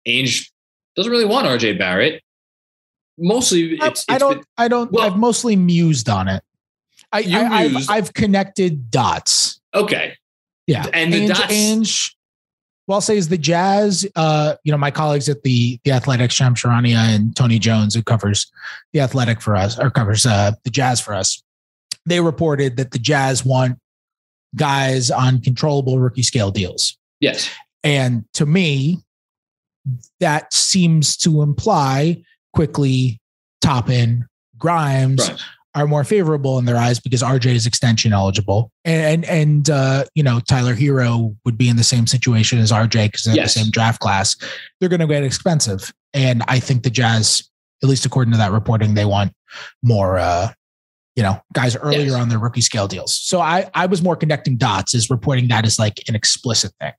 Ainge doesn't really want RJ Barrett mostly it's, I, don't been, I don't well, I've mostly mused on it. I, I have I've connected dots. Okay. Yeah. And the dots Ainge, well, I'll say is the Jazz. Uh, you know, my colleagues at the the Athletic, Shams Charania and Tony Jones, who covers the Athletic for us or covers uh, the Jazz for us, they reported that the Jazz want guys on controllable rookie scale deals. Yes. And to me, that seems to imply Quickley, Toppin, Grimes are more favorable in their eyes because RJ is extension eligible, and and uh, you know Tyler Herro would be in the same situation as RJ because they're yes. the same draft class. They're going to get expensive, and I think the Jazz, at least according to that reporting, they want more. Uh, you know, guys earlier yes. on their rookie scale deals. So I I was more connecting dots as reporting that as like an explicit thing.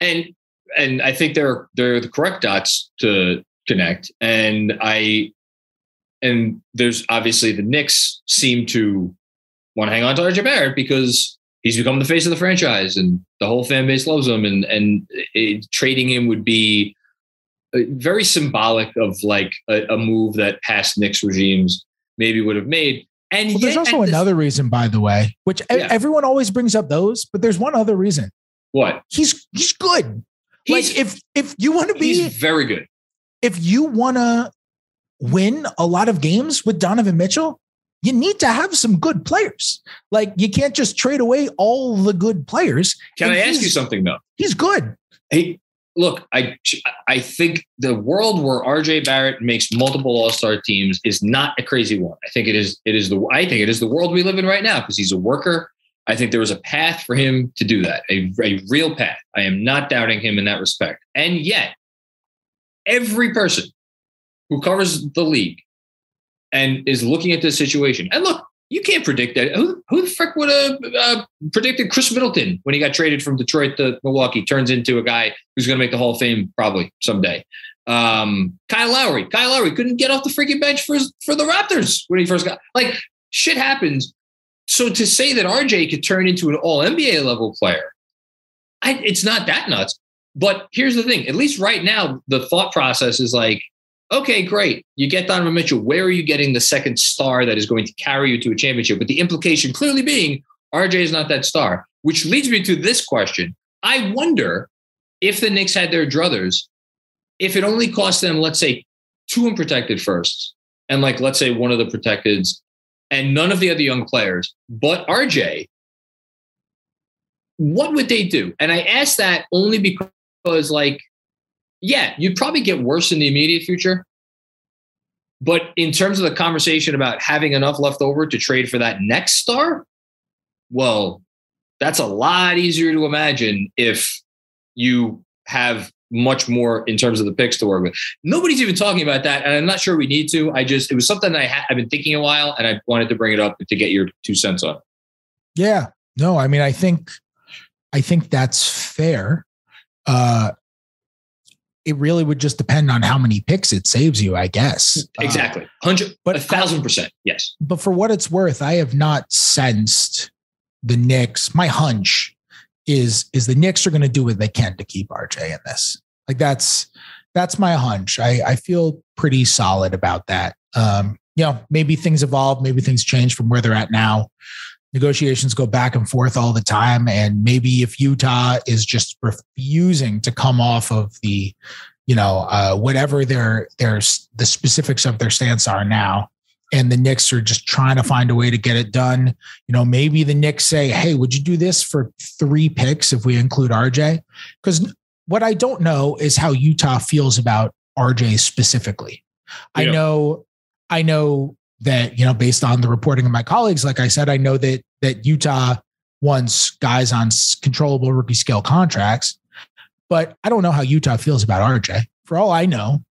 And and I think they're they're the correct dots to connect. And I and there's obviously the Knicks seem to want to hang on to RJ Barrett because he's become the face of the franchise and the whole fan base loves him. And and it, trading him would be very symbolic of like a, a, move that past Knicks regimes maybe would have made. And well, there's also another reason, by the way, which yeah. everyone always brings up those, but there's one other reason. What? He's he's good. He's, like if if you want to be very good. If you want to win a lot of games with Donovan Mitchell, you need to have some good players. Like you can't just trade away all the good players. Can and I ask you something though? He's good. Hey, look, I I think the world where RJ Barrett makes multiple All-Star teams is not a crazy one. I think it is it is the I think it is the world we live in right now because he's a worker. I think there was a path for him to do that, a, a real path. I am not doubting him in that respect. And yet, every person who covers the league and is looking at this situation. And look, you can't predict that. Who, who the frick would have uh, predicted Khris Middleton when he got traded from Detroit to Milwaukee turns into a guy who's going to make the Hall of Fame probably someday? Um, Kyle Lowry. Kyle Lowry couldn't get off the freaking bench for, for the Raptors when he first got like shit happens. So to say that RJ could turn into an all NBA level player, I, it's not that nuts. But here's the thing: at least right now, the thought process is like, okay, great. You get Donovan Mitchell. Where are you getting the second star that is going to carry you to a championship? But the implication clearly being RJ is not that star, which leads me to this question. I wonder if the Knicks had their druthers, if it only cost them, let's say, two unprotected firsts, and like, let's say one of the protecteds and none of the other young players, but RJ, what would they do? And I ask that only because, like, yeah, you'd probably get worse in the immediate future. But in terms of the conversation about having enough left over to trade for that next star, well, that's a lot easier to imagine if you have much more in terms of the picks to work with. Nobody's even talking about that, and I'm not sure we need to. I just it was something I ha- I've been thinking a while, and I wanted to bring it up to get your two cents on. Yeah, no, I mean, I think I think that's fair. Uh, it really would just depend on how many picks it saves you, I guess. Uh, exactly. Hundred, but a thousand percent. Yes. But for what it's worth, I have not sensed the Knicks. My hunch is, is the Knicks are going to do what they can to keep RJ in this. Like that's, that's my hunch. I, I feel pretty solid about that. Um, you know, maybe things evolve, maybe things change from where they're at now negotiations go back and forth all the time. And maybe if Utah is just refusing to come off of the, you know, uh, whatever their their the specifics of their stance are now, and the Knicks are just trying to find a way to get it done. You know, maybe the Knicks say, "Hey, would you do this for three picks if we include RJ?" Because what I don't know is how Utah feels about RJ specifically. Yeah. I know, I know that you know based on the reporting of my colleagues like i said i know that that utah wants guys on controllable rookie scale contracts. But i don't know how utah feels about rj for all i know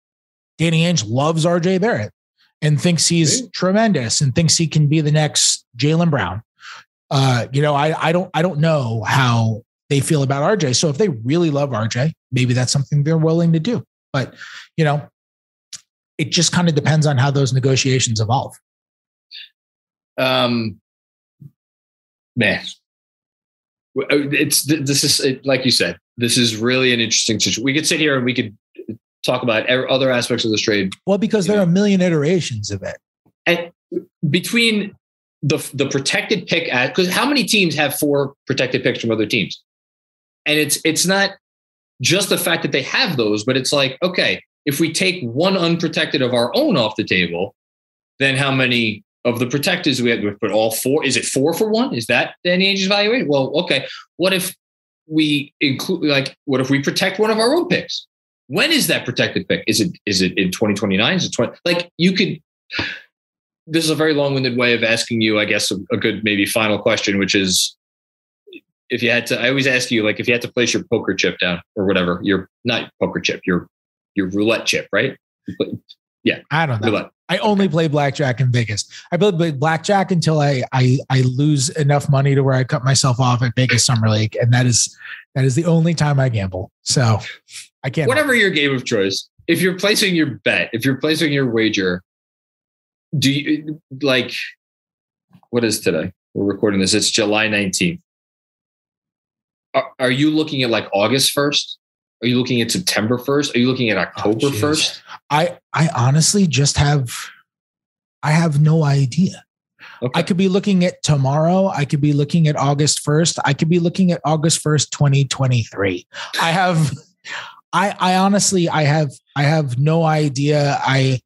danny ainge loves rj barrett and thinks he's tremendous and thinks he can be the next jaylen brown. Uh, you know I, I don't i don't know how they feel about rj so if they really love rj maybe that's something they're willing to do. But you know it just kind of depends on how those negotiations evolve. Um, man, uh, it's this is like you said, this is really an interesting situation. We could sit here and we could talk about other aspects of this trade. Well, because there know. are a million iterations of it. And between the the protected pick at because how many teams have four protected picks from other teams? And it's it's not just the fact that they have those, but it's like, okay, if we take one unprotected of our own off the table, then how many of the protectors we have to put all four? Is it four for one? Is that Danny Ainge's evaluation? Well, okay. What if we include like what if we protect one of our own picks? When is that protected pick? Is it is it in 2029? Is it 20 like you could this is a very long-winded way of asking you, I guess, a, a good maybe final question, which is if you had to, I always ask you, like, if you had to place your poker chip down or whatever, your not poker chip, your your roulette chip, right? Yeah, I don't know. Roulette. I only play blackjack in Vegas. I play blackjack until I, I I lose enough money to where I cut myself off at Vegas Summer League, and that is that is the only time I gamble. So I can't. Whatever your game of choice, if you're placing your bet, if you're placing your wager, do you like? What is today? We're recording this. It's July nineteenth. Are, are you looking at like August first? Are you looking at September 1st? Are you looking at oh, October oh, 1st? I I honestly just have I have no idea. Okay. I could be looking at tomorrow. I could be looking at August 1st. I could be looking at August 1st, 2023. I have I I honestly I have I have no idea. I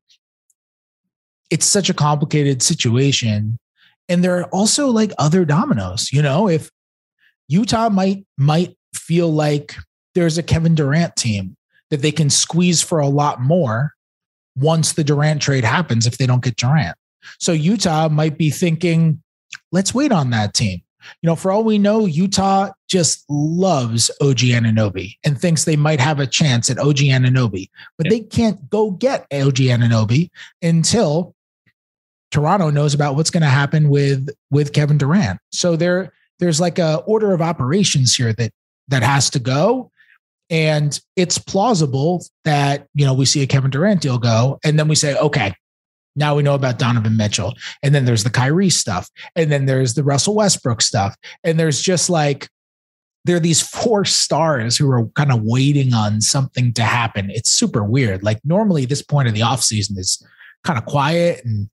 it's such a complicated situation. And there are also like other dominoes, you know, if Utah might might feel like there's a Kevin Durant team that they can squeeze for a lot more once the Durant trade happens if they don't get Durant. So Utah might be thinking, let's wait on that team. You know, for all we know, Utah just loves OG Anunoby and thinks they might have a chance at OG Anunoby, but yeah. they can't go get OG Anunoby until Toronto knows about what's going to happen with with Kevin Durant. So there there's like a order of operations here that that has to go and it's plausible that, you know, we see a Kevin Durant deal go, and then we say, okay, now we know about Donovan Mitchell. And then there's the Kyrie stuff. And then there's the Russell Westbrook stuff. And there's just like, there are these four stars who are kind of waiting on something to happen. It's super weird. Like normally this point of the offseason is kind of quiet and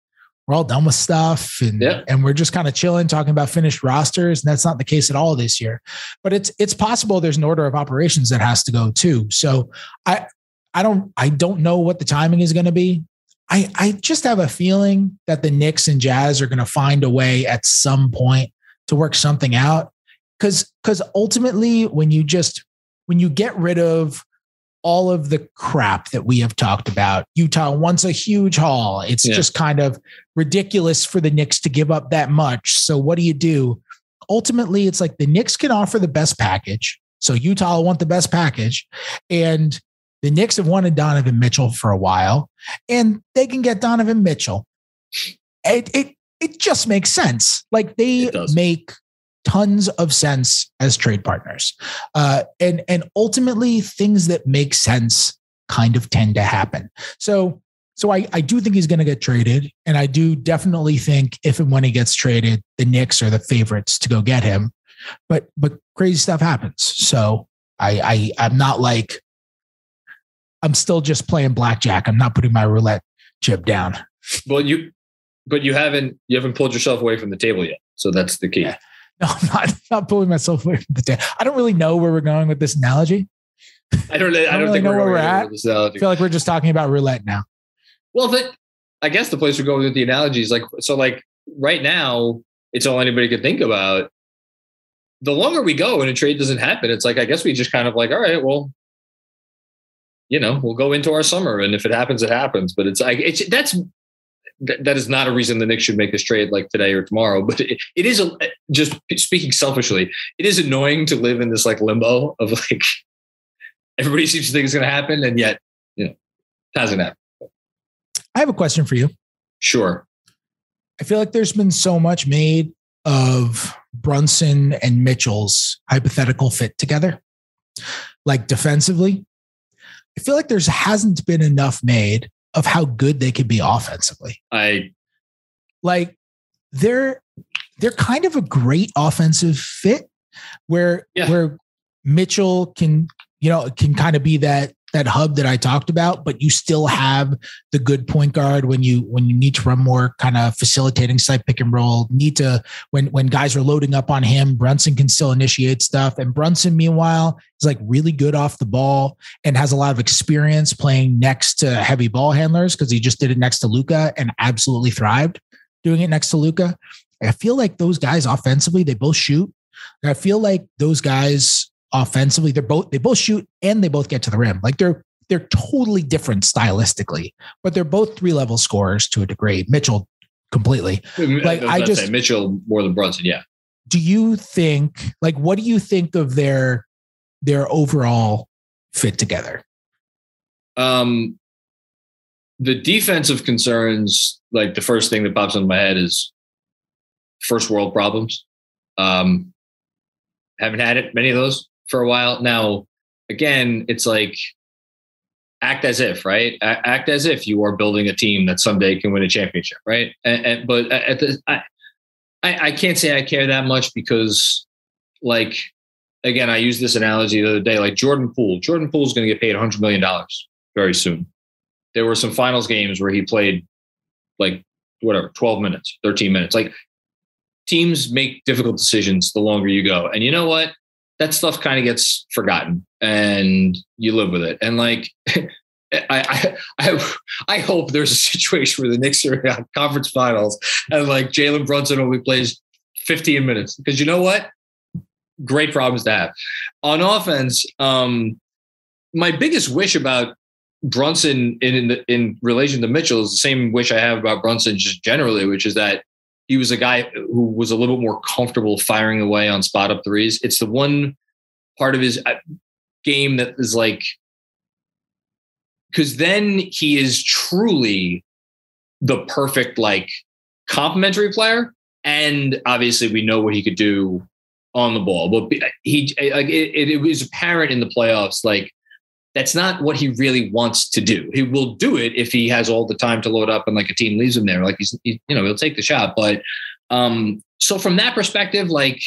we're all done with stuff and yeah. and we're just kind of chilling talking about finished rosters and that's not the case at all this year but it's it's possible there's an order of operations that has to go too so i i don't i don't know what the timing is going to be i i just have a feeling that the Knicks and Jazz are going to find a way at some point to work something out cuz cuz ultimately when you just when you get rid of all of the crap that we have talked about. Utah wants a huge haul. It's yeah. just kind of ridiculous for the Knicks to give up that much. So what do you do? Ultimately, it's like the Knicks can offer the best package. So Utah will want the best package. And the Knicks have wanted Donovan Mitchell for a while, and they can get Donovan Mitchell. It it it just makes sense. Like they make tons of sense as trade partners. Uh, and, and ultimately, things that make sense kind of tend to happen. So, so I, I do think he's going to get traded. And I do definitely think if and when he gets traded, the Knicks are the favorites to go get him. But, but crazy stuff happens. So I, I, I'm not like, I'm still just playing blackjack. I'm not putting my roulette chip down. Well, you, but you haven't, you haven't pulled yourself away from the table yet. So that's the key. Yeah. No, I'm not, [LAUGHS] not pulling myself away from the table. I don't really know where we're going with this analogy. I don't. I don't, I don't really know where we're at. I feel like we're just talking about roulette now. Well, I guess the place we're going with the analogy is like so. Like right now, it's all anybody could think about. The longer we go and a trade doesn't happen, it's like I guess we just kind of like, all right, well, you know, we'll go into our summer, and if it happens, it happens. But it's like it's that's that is not a reason the Knicks should make this trade like today or tomorrow. But it, it is a, just speaking selfishly, it is annoying to live in this like limbo of like [LAUGHS] everybody seems to think it's going to happen, and yet you know hasn't happened. I have a question for you. Sure. I feel like there's been so much made of Brunson and Mitchell's hypothetical fit together, like defensively. I feel like there's hasn't been enough made of how good they could be offensively. I like they're they're kind of a great offensive fit where yeah. where Mitchell can you know can kind of be that that hub that I talked about, but you still have the good point guard when you when you need to run more kind of facilitating side pick and roll. Need to when when guys are loading up on him, Brunson can still initiate stuff. And Brunson, meanwhile, is like really good off the ball and has a lot of experience playing next to heavy ball handlers because he just did it next to Luka and absolutely thrived doing it next to Luka. I feel like those guys offensively, they both shoot. I feel like those guys offensively. They're both they both shoot and they both get to the rim. Like they're they're totally different stylistically, but they're both three level scorers to a degree. Mitchell completely. Like I just say Mitchell more than Brunson. Yeah. Do you think like what do you think of their their overall fit together? Um, the defensive concerns, like the first thing that pops into my head is first world problems. Um, haven't had it many of those for a while now. Again, it's like act as if, right? Act as if you are building a team that someday can win a championship, right? And, and but at the, I, I can't say I care that much because, like, again, I used this analogy the other day. Like Jordan Poole, Jordan Poole is going to get paid 100 million dollars very soon. There were some finals games where he played like whatever 12 minutes, 13 minutes. Like teams make difficult decisions the longer you go, and you know what? That stuff kind of gets forgotten and you live with it. And like, [LAUGHS] I, I, I hope there's a situation where the Knicks are in [LAUGHS] conference finals and like Jalen Brunson only plays 15 minutes because you know what? Great problems to have. On offense, um, my biggest wish about Brunson in in, in relation to Mitchell is the same wish I have about Brunson just generally, which is that he was a guy who was a little bit more comfortable firing away on spot up threes. It's the one part of his uh, game that is like, because then he is truly the perfect like complementary player. And obviously, we know what he could do on the ball. But he, like, it, it was apparent in the playoffs, like that's not what he really wants to do. He will do it if he has all the time to load up and like a team leaves him there. Like he's, he, you know, he'll take the shot. But um, so from that perspective, like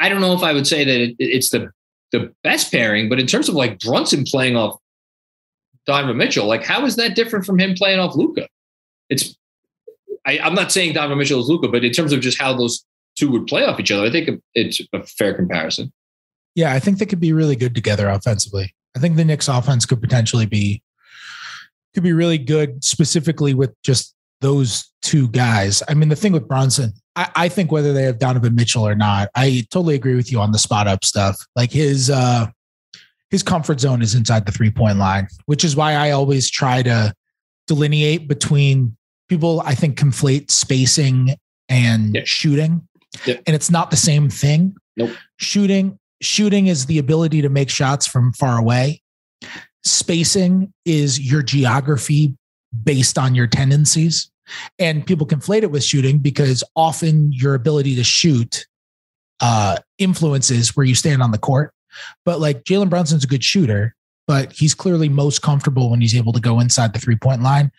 I don't know if I would say that it, it's the the best pairing, but in terms of like Brunson playing off Donovan Mitchell, like how is that different from him playing off Luka? It's I, am not saying Donovan Mitchell is Luka, but in terms of just how those two would play off each other, I think it's a fair comparison. Yeah, I think they could be really good together offensively. I think the Knicks offense could potentially be could be really good specifically with just those two guys. I mean, the thing with Brunson, I, I, think whether they have Donovan Mitchell or not, I totally agree with you on the spot up stuff. Like his uh his comfort zone is inside the three point line, which is why I always try to delineate between people I think conflate spacing and yeah. shooting. Yeah. And it's not the same thing. Nope. Shooting shooting is the ability to make shots from far away. Spacing is your geography based on your tendencies. And people conflate it with shooting because often your ability to shoot uh, influences where you stand on the court. But like Jalen Brunson's a good shooter, but he's clearly most comfortable when he's able to go inside the three point line.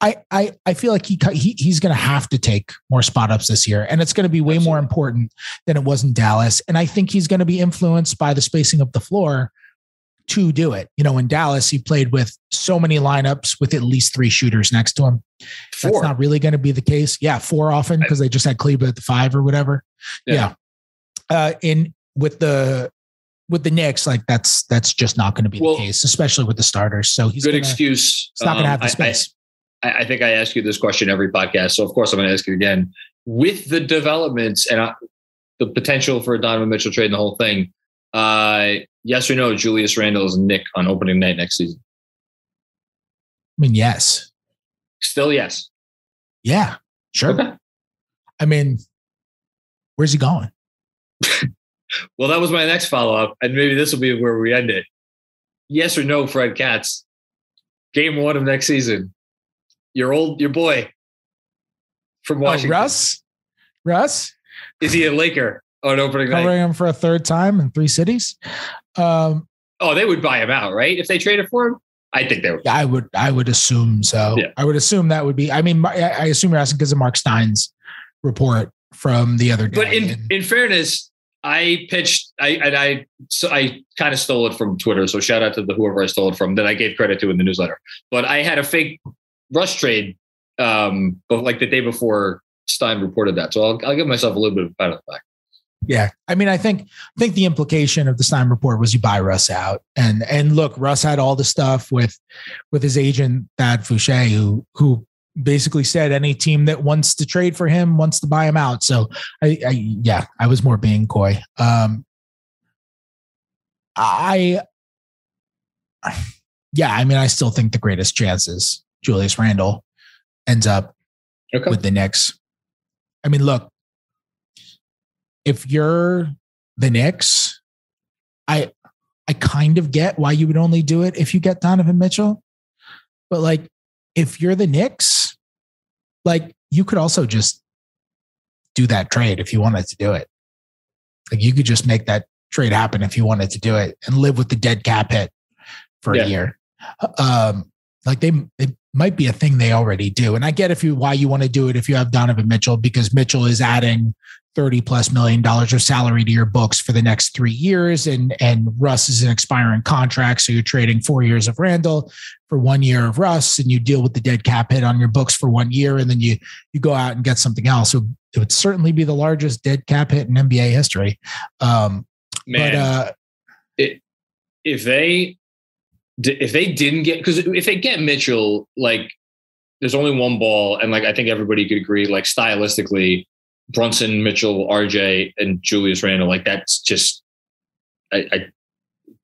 I I I feel like he, he he's going to have to take more spot ups this year, and it's going to be way Absolutely. more important than it was in Dallas. And I think he's going to be influenced by the spacing of the floor to do it. You know, in Dallas, he played with so many lineups with at least three shooters next to him. Four. That's not really going to be the case. Yeah, four often because they just had Kleber at the five or whatever. Yeah. yeah. Uh, in with the with the Knicks, like that's that's just not going to be well, the case, especially with the starters. So he's good gonna, excuse. He's not um, going to have the space. I, I, I, think I ask you this question every podcast, so of course I'm going to ask you again. With the developments and uh, the potential for a Donovan Mitchell trade and the whole thing, uh, yes or no? Julius Randle is Knick on opening night next season. I mean, yes. Still, yes. Yeah, sure. Okay. I mean, where's he going? [LAUGHS] well, that was my next follow up, and maybe this will be where we end it. Yes or no, Fred Katz? Game one of next season. Your old, your boy from oh, Washington. Oh, Russ. Russ. Is he a Laker? on opening covering night. him for a third time in three cities. Um, oh, they would buy him out, right? If they traded for him, I think they would. I would. I would assume so. Yeah. I would assume that would be. I mean, I assume you're asking because of Marc Stein's report from the other day. But in in fairness, I pitched. I and I so I kind of stole it from Twitter. So shout out to the whoever I stole it from that I gave credit to in the newsletter. But I had a fake rush trade, um, but like the day before Stein reported that. So I'll, I'll give myself a little bit of pat on the back. Yeah. I mean, I think I think the implication of the Stein report was you buy Russ out. And and look, Russ had all the stuff with with his agent, Thad Foucher, who who basically said any team that wants to trade for him wants to buy him out. So I, I yeah, I was more being coy. Um I yeah, I mean, I still think the greatest chance is Julius Randle ends up okay. with the Knicks. I mean, look, if you're the Knicks, I I kind of get why you would only do it if you get Donovan Mitchell. But like if you're the Knicks, like you could also just do that trade if you wanted to do it. Like you could just make that trade happen if you wanted to do it and live with the dead cap hit for yeah. a year. Um, like they, they might be a thing they already do. And I get if you why you want to do it if you have Donovan Mitchell, because Mitchell is adding 30 plus million dollars of salary to your books for the next three years. And, and Russ is an expiring contract. So you're trading four years of Randle for one year of Russ and you deal with the dead cap hit on your books for one year. And then you, you go out and get something else. So it would certainly be the largest dead cap hit in NBA history. Um, Man, but, uh, it, if they, if they didn't get, because if they get Mitchell, like there's only one ball. And like, I think everybody could agree, like stylistically, Brunson, Mitchell, RJ, and Julius Randle. Like that's just, I, I,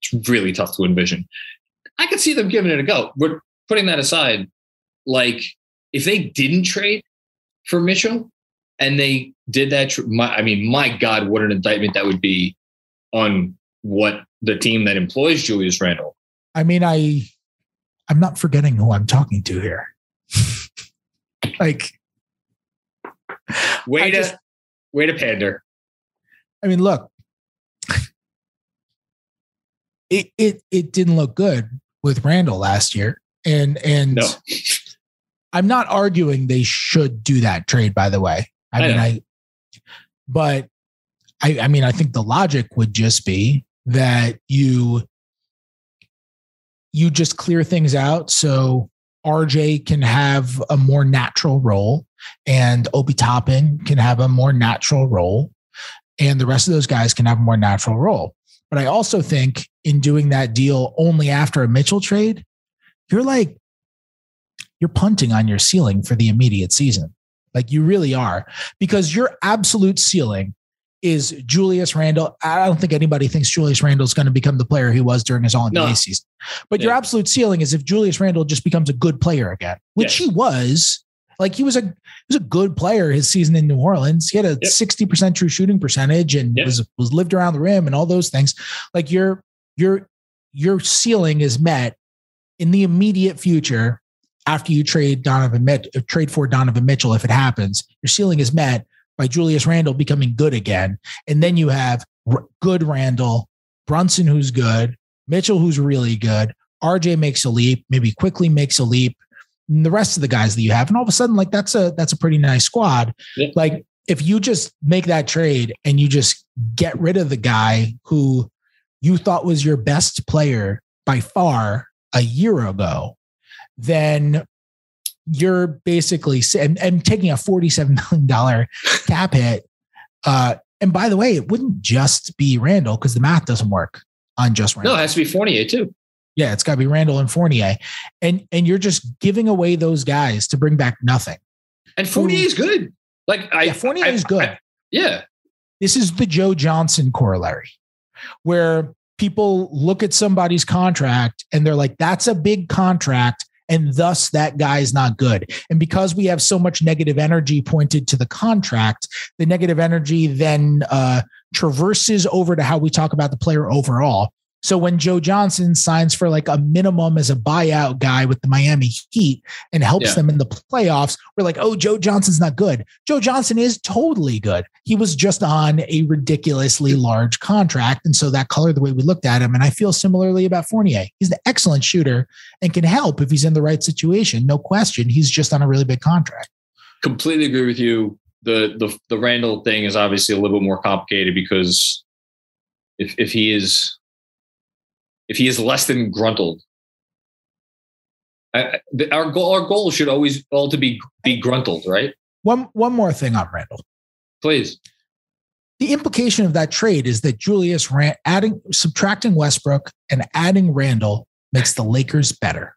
it's really tough to envision. I could see them giving it a go. We're putting that aside. Like if they didn't trade for Mitchell and they did that, my, I mean, my God, what an indictment that would be on what the team that employs Julius Randle. I mean, I, I'm not forgetting who I'm talking to here. [LAUGHS] like Way I to just, way to pander. I mean, look, [LAUGHS] it it it didn't look good with Randle last year, and and no. [LAUGHS] I'm not arguing they should do that trade. By the way, I, I mean know. I, but I I mean I think the logic would just be that you you just clear things out so RJ can have a more natural role and Obi Toppin can have a more natural role, and the rest of those guys can have a more natural role. But I also think in doing that deal only after a Mitchell trade, you're like, you're punting on your ceiling for the immediate season. Like you really are, because your absolute ceiling is Julius Randle. I don't think anybody thinks Julius Randle is going to become the player he was during his All NBA no. season. But yeah. your absolute ceiling is if Julius Randle just becomes a good player again, which yes. he was like he was a he was a good player his season in New Orleans. He had a sixty yep. percent true shooting percentage and yep. was was lived around the rim and all those things. Like your your your ceiling is met in the immediate future after you trade Donovan trade for Donovan Mitchell if it happens. Your ceiling is met by Julius Randle becoming good again, and then you have r- good Randle, Brunson who's good, Mitchell who's really good. RJ makes a leap, maybe Quickley makes a leap and the rest of the guys that you have, and all of a sudden, like that's a that's a pretty nice squad. Yeah. Like if you just make that trade and you just get rid of the guy who you thought was your best player by far a year ago, then you're basically and, and taking a $47 million cap hit. Uh, and by the way, it wouldn't just be Randle because the math doesn't work on just Randle. No, it has to be Fournier too. Yeah, it's got to be Randle and Fournier, and and you're just giving away those guys to bring back nothing. And Fournier is good. Like I, yeah, Fournier I, is good. I, yeah, this is the Joe Johnson corollary, where people look at somebody's contract and they're like, "That's a big contract." And thus, that guy's not good. And because we have so much negative energy pointed to the contract, the negative energy then uh, traverses over to how we talk about the player overall. So when Joe Johnson signs for like a minimum as a buyout guy with the Miami Heat and helps yeah. them in the playoffs, we're like, oh, Joe Johnson's not good. Joe Johnson is totally good. He was just on a ridiculously large contract. And so that colored the way we looked at him. And I feel similarly about Fournier. He's an excellent shooter and can help if he's in the right situation. No question. He's just on a really big contract. Completely agree with you. The the the Randle thing is obviously a little bit more complicated because if if he is if he is less than gruntled. I, our goal, our goal should always all to be be gruntled, right? One one more thing on Randle, please. The implication of that trade is that Julius Rand, adding subtracting Westbrook and adding Randle makes the Lakers better.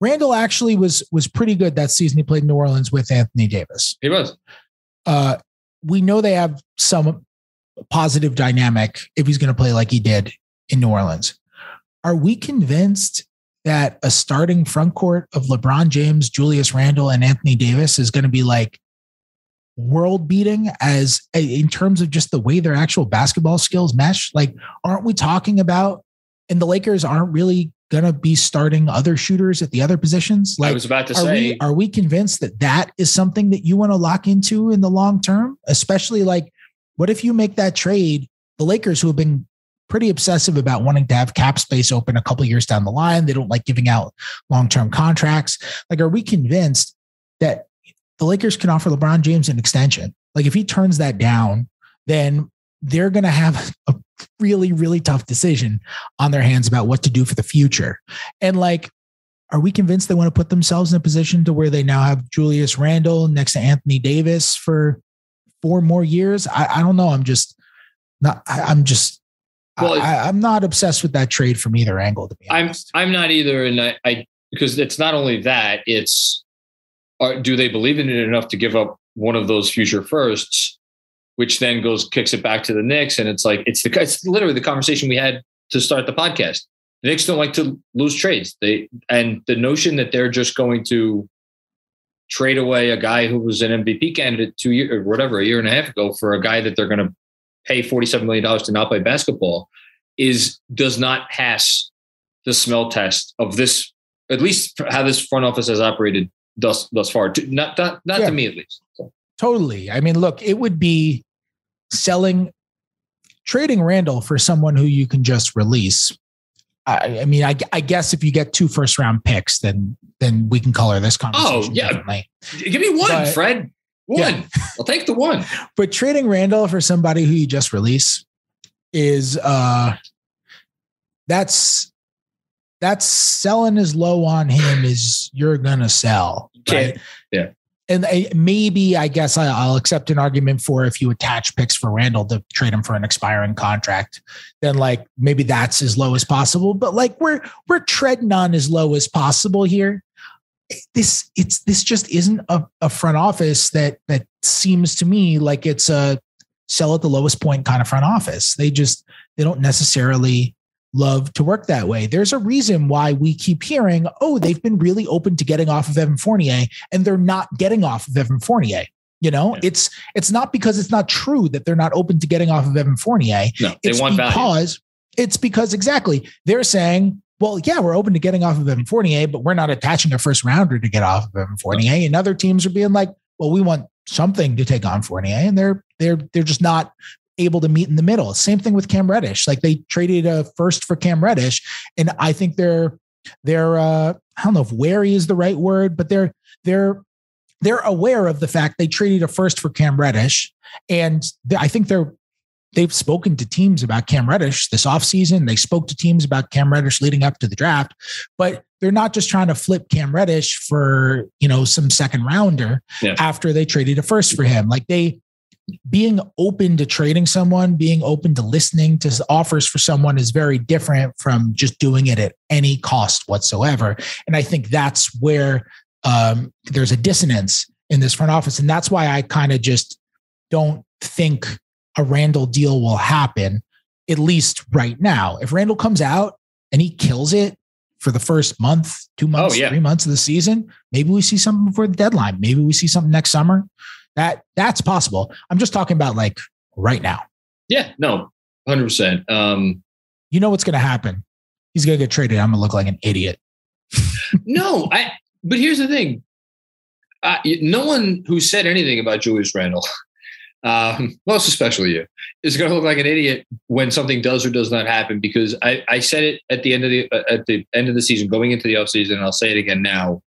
Randle actually was was pretty good that season. He played in New Orleans with Anthony Davis. He was. Uh, we know they have some positive dynamic if he's going to play like he did in New Orleans. Are we convinced that a starting front court of LeBron James, Julius Randle, and Anthony Davis is going to be like world beating as in terms of just the way their actual basketball skills mesh? Like, aren't we talking about, and the Lakers aren't really going to be starting other shooters at the other positions? Like, I was about to are say, we, are we convinced that that is something that you want to lock into in the long term? Especially like, what if you make that trade? The Lakers, who have been pretty obsessive about wanting to have cap space open a couple years down the line, they don't like giving out long term contracts. Like, are we convinced that the Lakers can offer LeBron James an extension? Like, if he turns that down, then they're going to have a really, really tough decision on their hands about what to do for the future. And like, are we convinced they want to put themselves in a position to where they now have Julius Randle next to Anthony Davis for four more years? I, I don't know. I'm just not, I, am just, well, I, am not obsessed with that trade from either angle, to be honest. I'm, I'm not either. And I, I, because it's not only that, it's, are, do they believe in it enough to give up one of those future firsts? which then goes kicks it back to the Knicks, and it's like it's the it's literally the conversation we had to start the podcast. The Knicks don't like to lose trades. They and the notion that they're just going to trade away a guy who was an MVP candidate two years or whatever a year and a half ago for a guy that they're going to pay forty seven million dollars to not play basketball is does not pass the smell test of this at least how this front office has operated thus thus far. Not not, not yeah. to me at least. So. Totally. I mean, look, it would be selling, trading Randle for someone who you can just release. I, I mean, I, I, guess if you get two first round picks, then then we can color this oh, conversation. Oh yeah, give me one, but, Fred. One. Yeah. I'll take the one. But trading Randle for somebody who you just release is uh that's that's selling as low on him as you're gonna sell. Right? Yeah and maybe I guess I'll accept an argument for if you attach picks for Randle to trade him for an expiring contract, then like maybe that's as low as possible. But like we're we're treading on as low as possible here. This it's this just isn't a, a front office that that seems to me like it's a sell at the lowest point kind of front office. They just they don't necessarily love to work that way. There's a reason why we keep hearing, oh, they've been really open to getting off of Evan Fournier, and they're not getting off of Evan Fournier. You know, yeah. it's it's not because it's not true that they're not open to getting off of Evan Fournier. No, they it's want because value. it's because exactly they're saying, well, yeah, we're open to getting off of Evan Fournier, but we're not attaching a first rounder to get off of Evan Fournier. And other teams are being like, well, we want something to take on Fournier, and they're they're they're just not able to meet in the middle. Same thing with Cam Reddish. Like they traded a first for Cam Reddish, and I think they're they're uh, I don't know if wary is the right word, but they're they're they're aware of the fact they traded a first for Cam Reddish, and I think they're they've spoken to teams about Cam Reddish this offseason. They spoke to teams about Cam Reddish leading up to the draft, but they're not just trying to flip Cam Reddish for, you know, some second rounder yeah. after they traded a first for him. Like they being open to trading someone, being open to listening to offers for someone is very different from just doing it at any cost whatsoever. And I think that's where um, there's a dissonance in this front office. And that's why I kind of just don't think a Randle deal will happen, at least right now. If Randle comes out and he kills it for the first month, two months, oh, yeah. three months of the season, maybe we see something before the deadline. Maybe we see something next summer. That that's possible. I'm just talking about like right now. Yeah, no, hundred percent. Um, you know what's going to happen? He's going to get traded. I'm going to look like an idiot. [LAUGHS] no, I. But here's the thing. Uh, no one who said anything about Julius Randle, um, most especially you, is going to look like an idiot when something does or does not happen. Because I, I said it at the end of the uh, at the end of the season, going into the offseason, and I'll say it again now.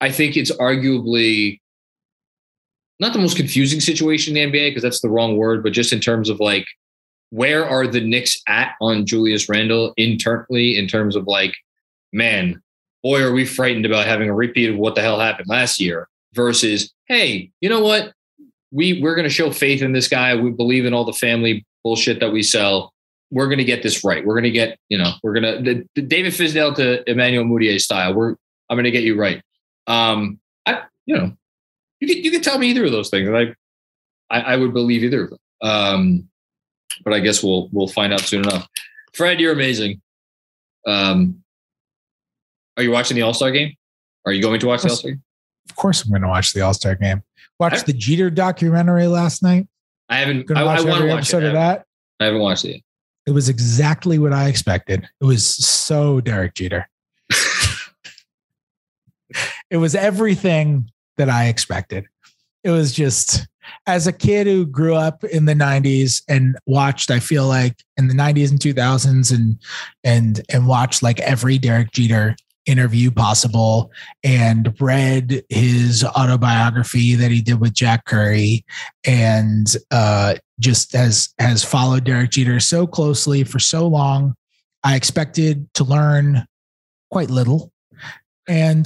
I think it's arguably not the most confusing situation in the NBA because that's the wrong word, but just in terms of like where are the Knicks at on Julius Randle internally in terms of like, man, boy, are we frightened about having a repeat of what the hell happened last year versus, hey, you know what? We we're gonna show faith in this guy. We believe in all the family bullshit that we sell. We're gonna get this right. We're gonna get, you know, we're gonna the, the David Fizdale to Emmanuel Mudiay style. We're I'm gonna get you right. Um, I you know, you could you could tell me either of those things, and I I, I would believe either of them. Um, but I guess we'll we'll find out soon enough. Fred, you're amazing. Um, Are you watching the All Star game? Are you going to watch the All Star game? Of course, I'm going to watch the All Star game. Watched the Jeter documentary last night. I haven't. Gonna I, watch I want every to watch episode it. of that. I haven't watched it. Yet. It was exactly what I expected. It was so Derek Jeter. [LAUGHS] it was everything that I expected. It was just as a kid who grew up in the 90s and watched, I feel like in the 90s and 2000s and and and watched like every Derek Jeter interview possible and read his autobiography that he did with Jack Curry and uh, just has has followed Derek Jeter so closely for so long. I expected to learn quite little. And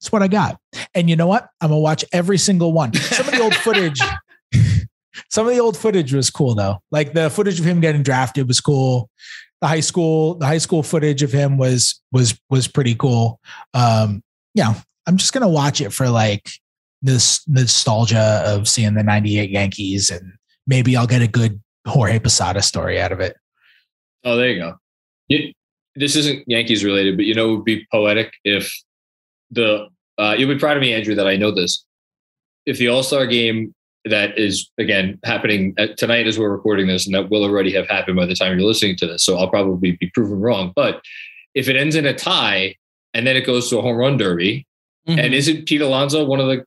it's what I got. And you know what? I'm gonna watch every single one. Some of the old footage, [LAUGHS] some of the old footage was cool though. Like the footage of him getting drafted was cool the high school the high school footage of him was was was pretty cool. Um yeah i'm just gonna watch it for like this nostalgia of seeing the 98 yankees and maybe i'll get a good jorge posada story out of it. Oh there you go. You, this isn't yankees related but you know it would be poetic if the uh, you'll be proud of me andrew that i know this. If the all-star game that is again happening tonight as we're recording this, and that will already have happened by the time you're listening to this. So I'll probably be proven wrong. But if it ends in a tie and then it goes to a home run derby, mm-hmm. and isn't Pete Alonso one of the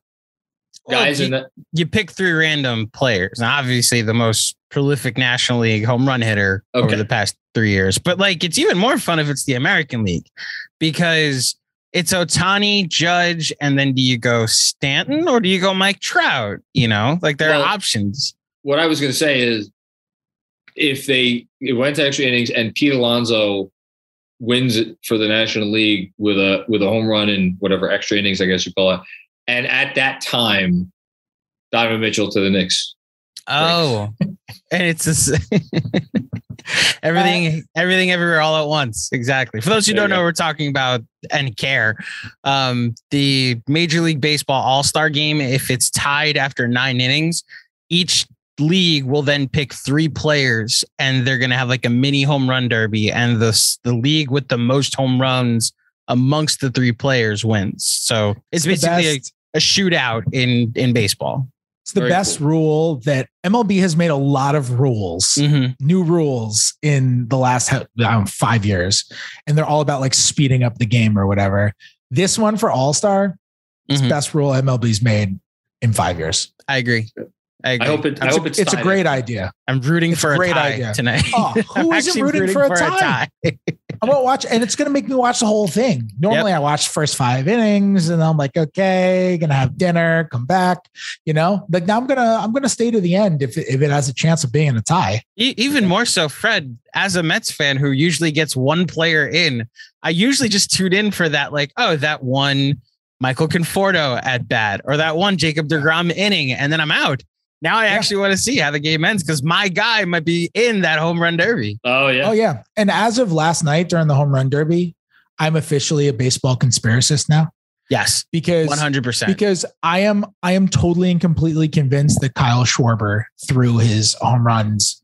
guys well, in that? You pick three random players. Now, obviously, the most prolific National League home run hitter okay. over the past three years. But like, it's even more fun if it's the American League because it's Ohtani, Judge, and then do you go Stanton or do you go Mike Trout? You know, like there well, are options. What I was going to say is if they it went to extra innings and Pete Alonso wins it for the National League with a with a home run in whatever extra innings, I guess you call it. And at that time, Donovan Mitchell to the Knicks. Oh, and it's a, [LAUGHS] everything, everything, everywhere, all at once. Exactly. For those who don't know, we're talking about and care. Um, the Major League Baseball All Star Game, if it's tied after nine innings, each league will then pick three players, and they're going to have like a mini home run derby, and the the league with the most home runs amongst the three players wins. So it's, it's basically a, a shootout in in baseball. It's the Very best cool. rule that MLB has made a lot of rules, mm-hmm. new rules in the last um, five years, and they're all about like speeding up the game or whatever. This one for All Star, it's mm-hmm. best rule MLB's made in five years. I agree. I, agree. I hope it. I hope it's. It's a great idea. I'm rooting it's for a, great tie idea. tonight. Oh, who [LAUGHS] isn't rooting, rooting, for, a, for tie? a tie? [LAUGHS] I'm gonna watch, and it's gonna make me watch the whole thing. Normally, yep. I watch first five innings, and I'm like, okay, gonna have dinner, come back. You know, like now I'm gonna I'm gonna stay to the end if if it has a chance of being a tie. Even more so, Fred, as a Mets fan who usually gets one player in, I usually just tune in for that. Like, oh, that one. Michael Conforto at bat or that one Jacob DeGrom inning, and then I'm out. Now I yeah. actually want to see how the game ends because my guy might be in that home run derby. Oh yeah. Oh yeah. And as of last night during the home run derby, I'm officially a baseball conspiracist now. Yes, because 100. percent Because I am I am totally and completely convinced that Kyle Schwarber threw his home runs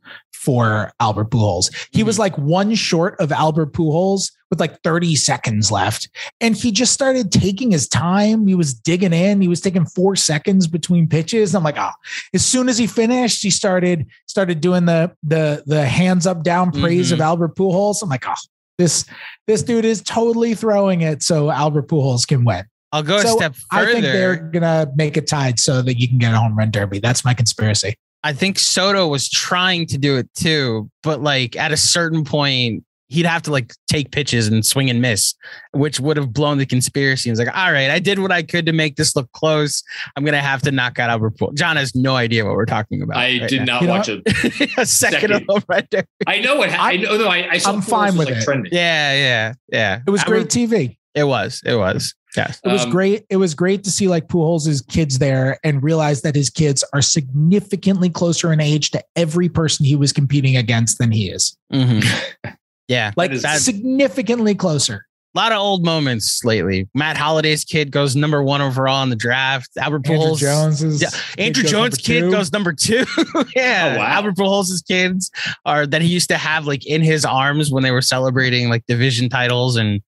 for Albert Pujols. He mm-hmm. was like one short of Albert Pujols with like 30 seconds left, and he just started taking his time. He was digging in. He was taking four seconds between pitches. I'm like, oh, as soon as he finished, he started started doing the the the hands up down praise mm-hmm. of Albert Pujols. I'm like, oh, this this dude is totally throwing it so Albert Pujols can win. I'll go so a step further. I think they're gonna make it tied so that you can get a home run derby. That's my conspiracy. I think Soto was trying to do it too, but like at a certain point, he'd have to like take pitches and swing and miss, which would have blown the conspiracy. He was like, all right, I did what I could to make this look close. I'm gonna have to knock out Albert Pujols. John has no idea what we're talking about. I right did now. not you watch a, [LAUGHS] a second, second, of the right there. I know what happened. I know. No, I, I am fine with like it. Trending. Yeah, yeah, yeah. It was great TV. It was. It was. Yes. It was um, great. It was great to see like Pujols' kids there and realize that his kids are significantly closer in age to every person he was competing against than he is. Mm-hmm. [LAUGHS] yeah. Like that is, significantly closer. A lot of old moments lately. Matt Holliday's kid goes number one overall in the draft. Albert Pujols. Jones's yeah. Andruw Jones' kid goes number two. [LAUGHS] yeah. Oh, wow. Albert Pujols' kids are that he used to have like in his arms when they were celebrating like division titles and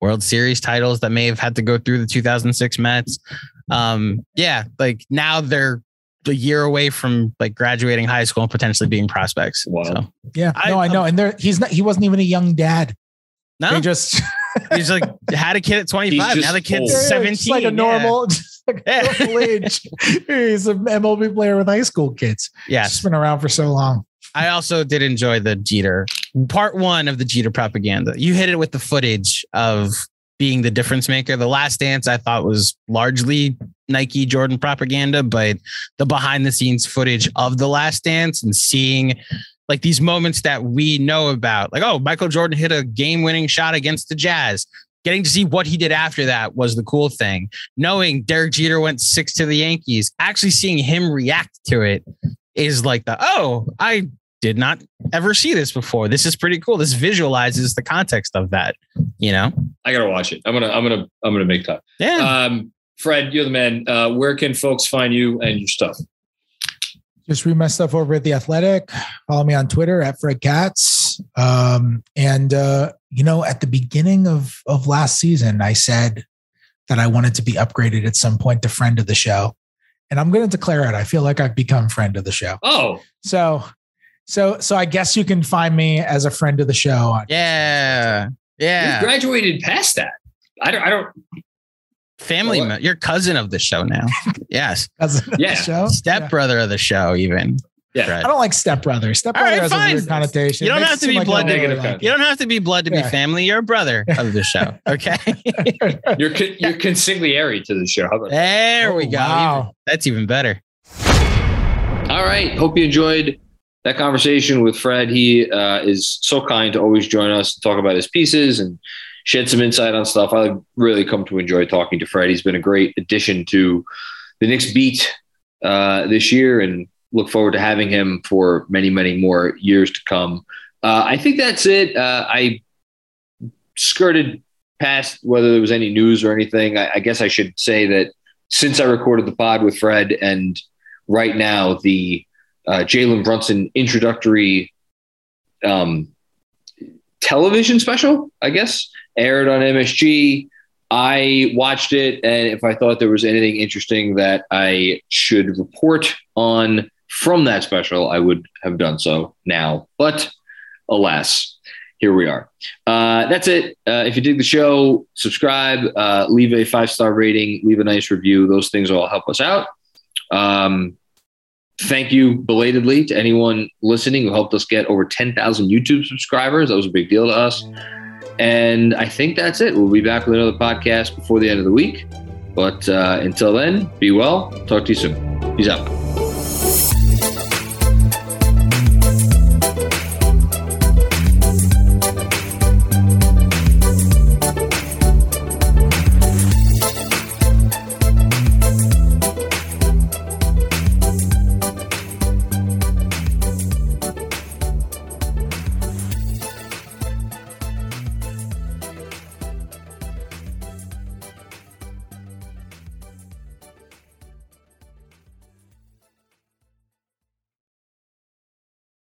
World Series titles that may have had to go through the 2006 Mets. Um, yeah, like now they're a year away from like graduating high school and potentially being prospects. Wow. So, Yeah, I- no, I know, and there he's not. He wasn't even a young dad. no, They just [LAUGHS] he's like had a kid at 25. Now the kid's old. 17. Just like a yeah. normal, [LAUGHS] just like a Yeah. normal age. [LAUGHS] He's an MLB player with high school kids. Yes. Just been around for so long. I also did enjoy the Jeter part one of the Jeter propaganda. You hit it with the footage of being the difference maker. The last dance I thought was largely Nike Jordan propaganda, but the behind the scenes footage of the last dance and seeing like these moments that we know about, like, oh, Michael Jordan hit a game winning shot against the Jazz. Getting to see what he did after that was the cool thing. Knowing Derek Jeter went six to the Yankees, actually seeing him react to it is like the oh, I did not ever see this before. This is pretty cool. This visualizes the context of that, you know? I gotta watch it. I'm gonna I'm gonna I'm gonna make time. Yeah. Um, Fred, you're the man. Uh, where can folks find you and your stuff? Just read my stuff over at the Athletic. Follow me on Twitter at Fred Katz. Um, and uh, you know, at the beginning of of last season, I said that I wanted to be upgraded at some point to friend of the show, and I'm going to declare it. I feel like I've become friend of the show. Oh, So, so, so I guess you can find me as a friend of the show. On yeah. you Yeah. graduated past that. I don't. I don't. Family, What? me- you're cousin of the show now. [LAUGHS] yes. as a Yeah. show. Step Yeah. brother of the show, even. Yeah. Fred. I don't like stepbrother. Stepbrother right, has fine. a weird connotation. You don't have to be like blood don't really like You don't have to be blood to be family. You're a brother of the show. [LAUGHS] Okay. You're con- you're consigliere to the show. How about that? there we Oh, go. wow. Even- that's even better. All right. Hope you enjoyed that conversation with Fred. He uh, is so kind to always join us to talk about his pieces and shed some insight on stuff. I really come to enjoy talking to Fred. He's been a great addition to the Knicks beat uh, this year and look forward to having him for many, many more years to come. Uh, I think that's it. Uh, I skirted past whether there was any news or anything. I, I guess I should say that since I recorded the pod with Fred and right now the uh, Jalen Brunson introductory um, television special, I guess, aired on MSG. I watched it, and if I thought there was anything interesting that I should report on from that special, I would have done so now. But alas, here we are. Uh, that's it. Uh, if you dig the show, subscribe, uh, leave a five star rating, leave a nice review. Those things all help us out. Um, thank you belatedly to anyone listening who helped us get over 10,000 YouTube subscribers. That was a big deal to us. And I think that's it. We'll be back with another podcast before the end of the week. But uh, until then, be well. Talk to you soon. Peace out.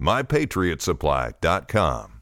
MyPatriotSupply.com.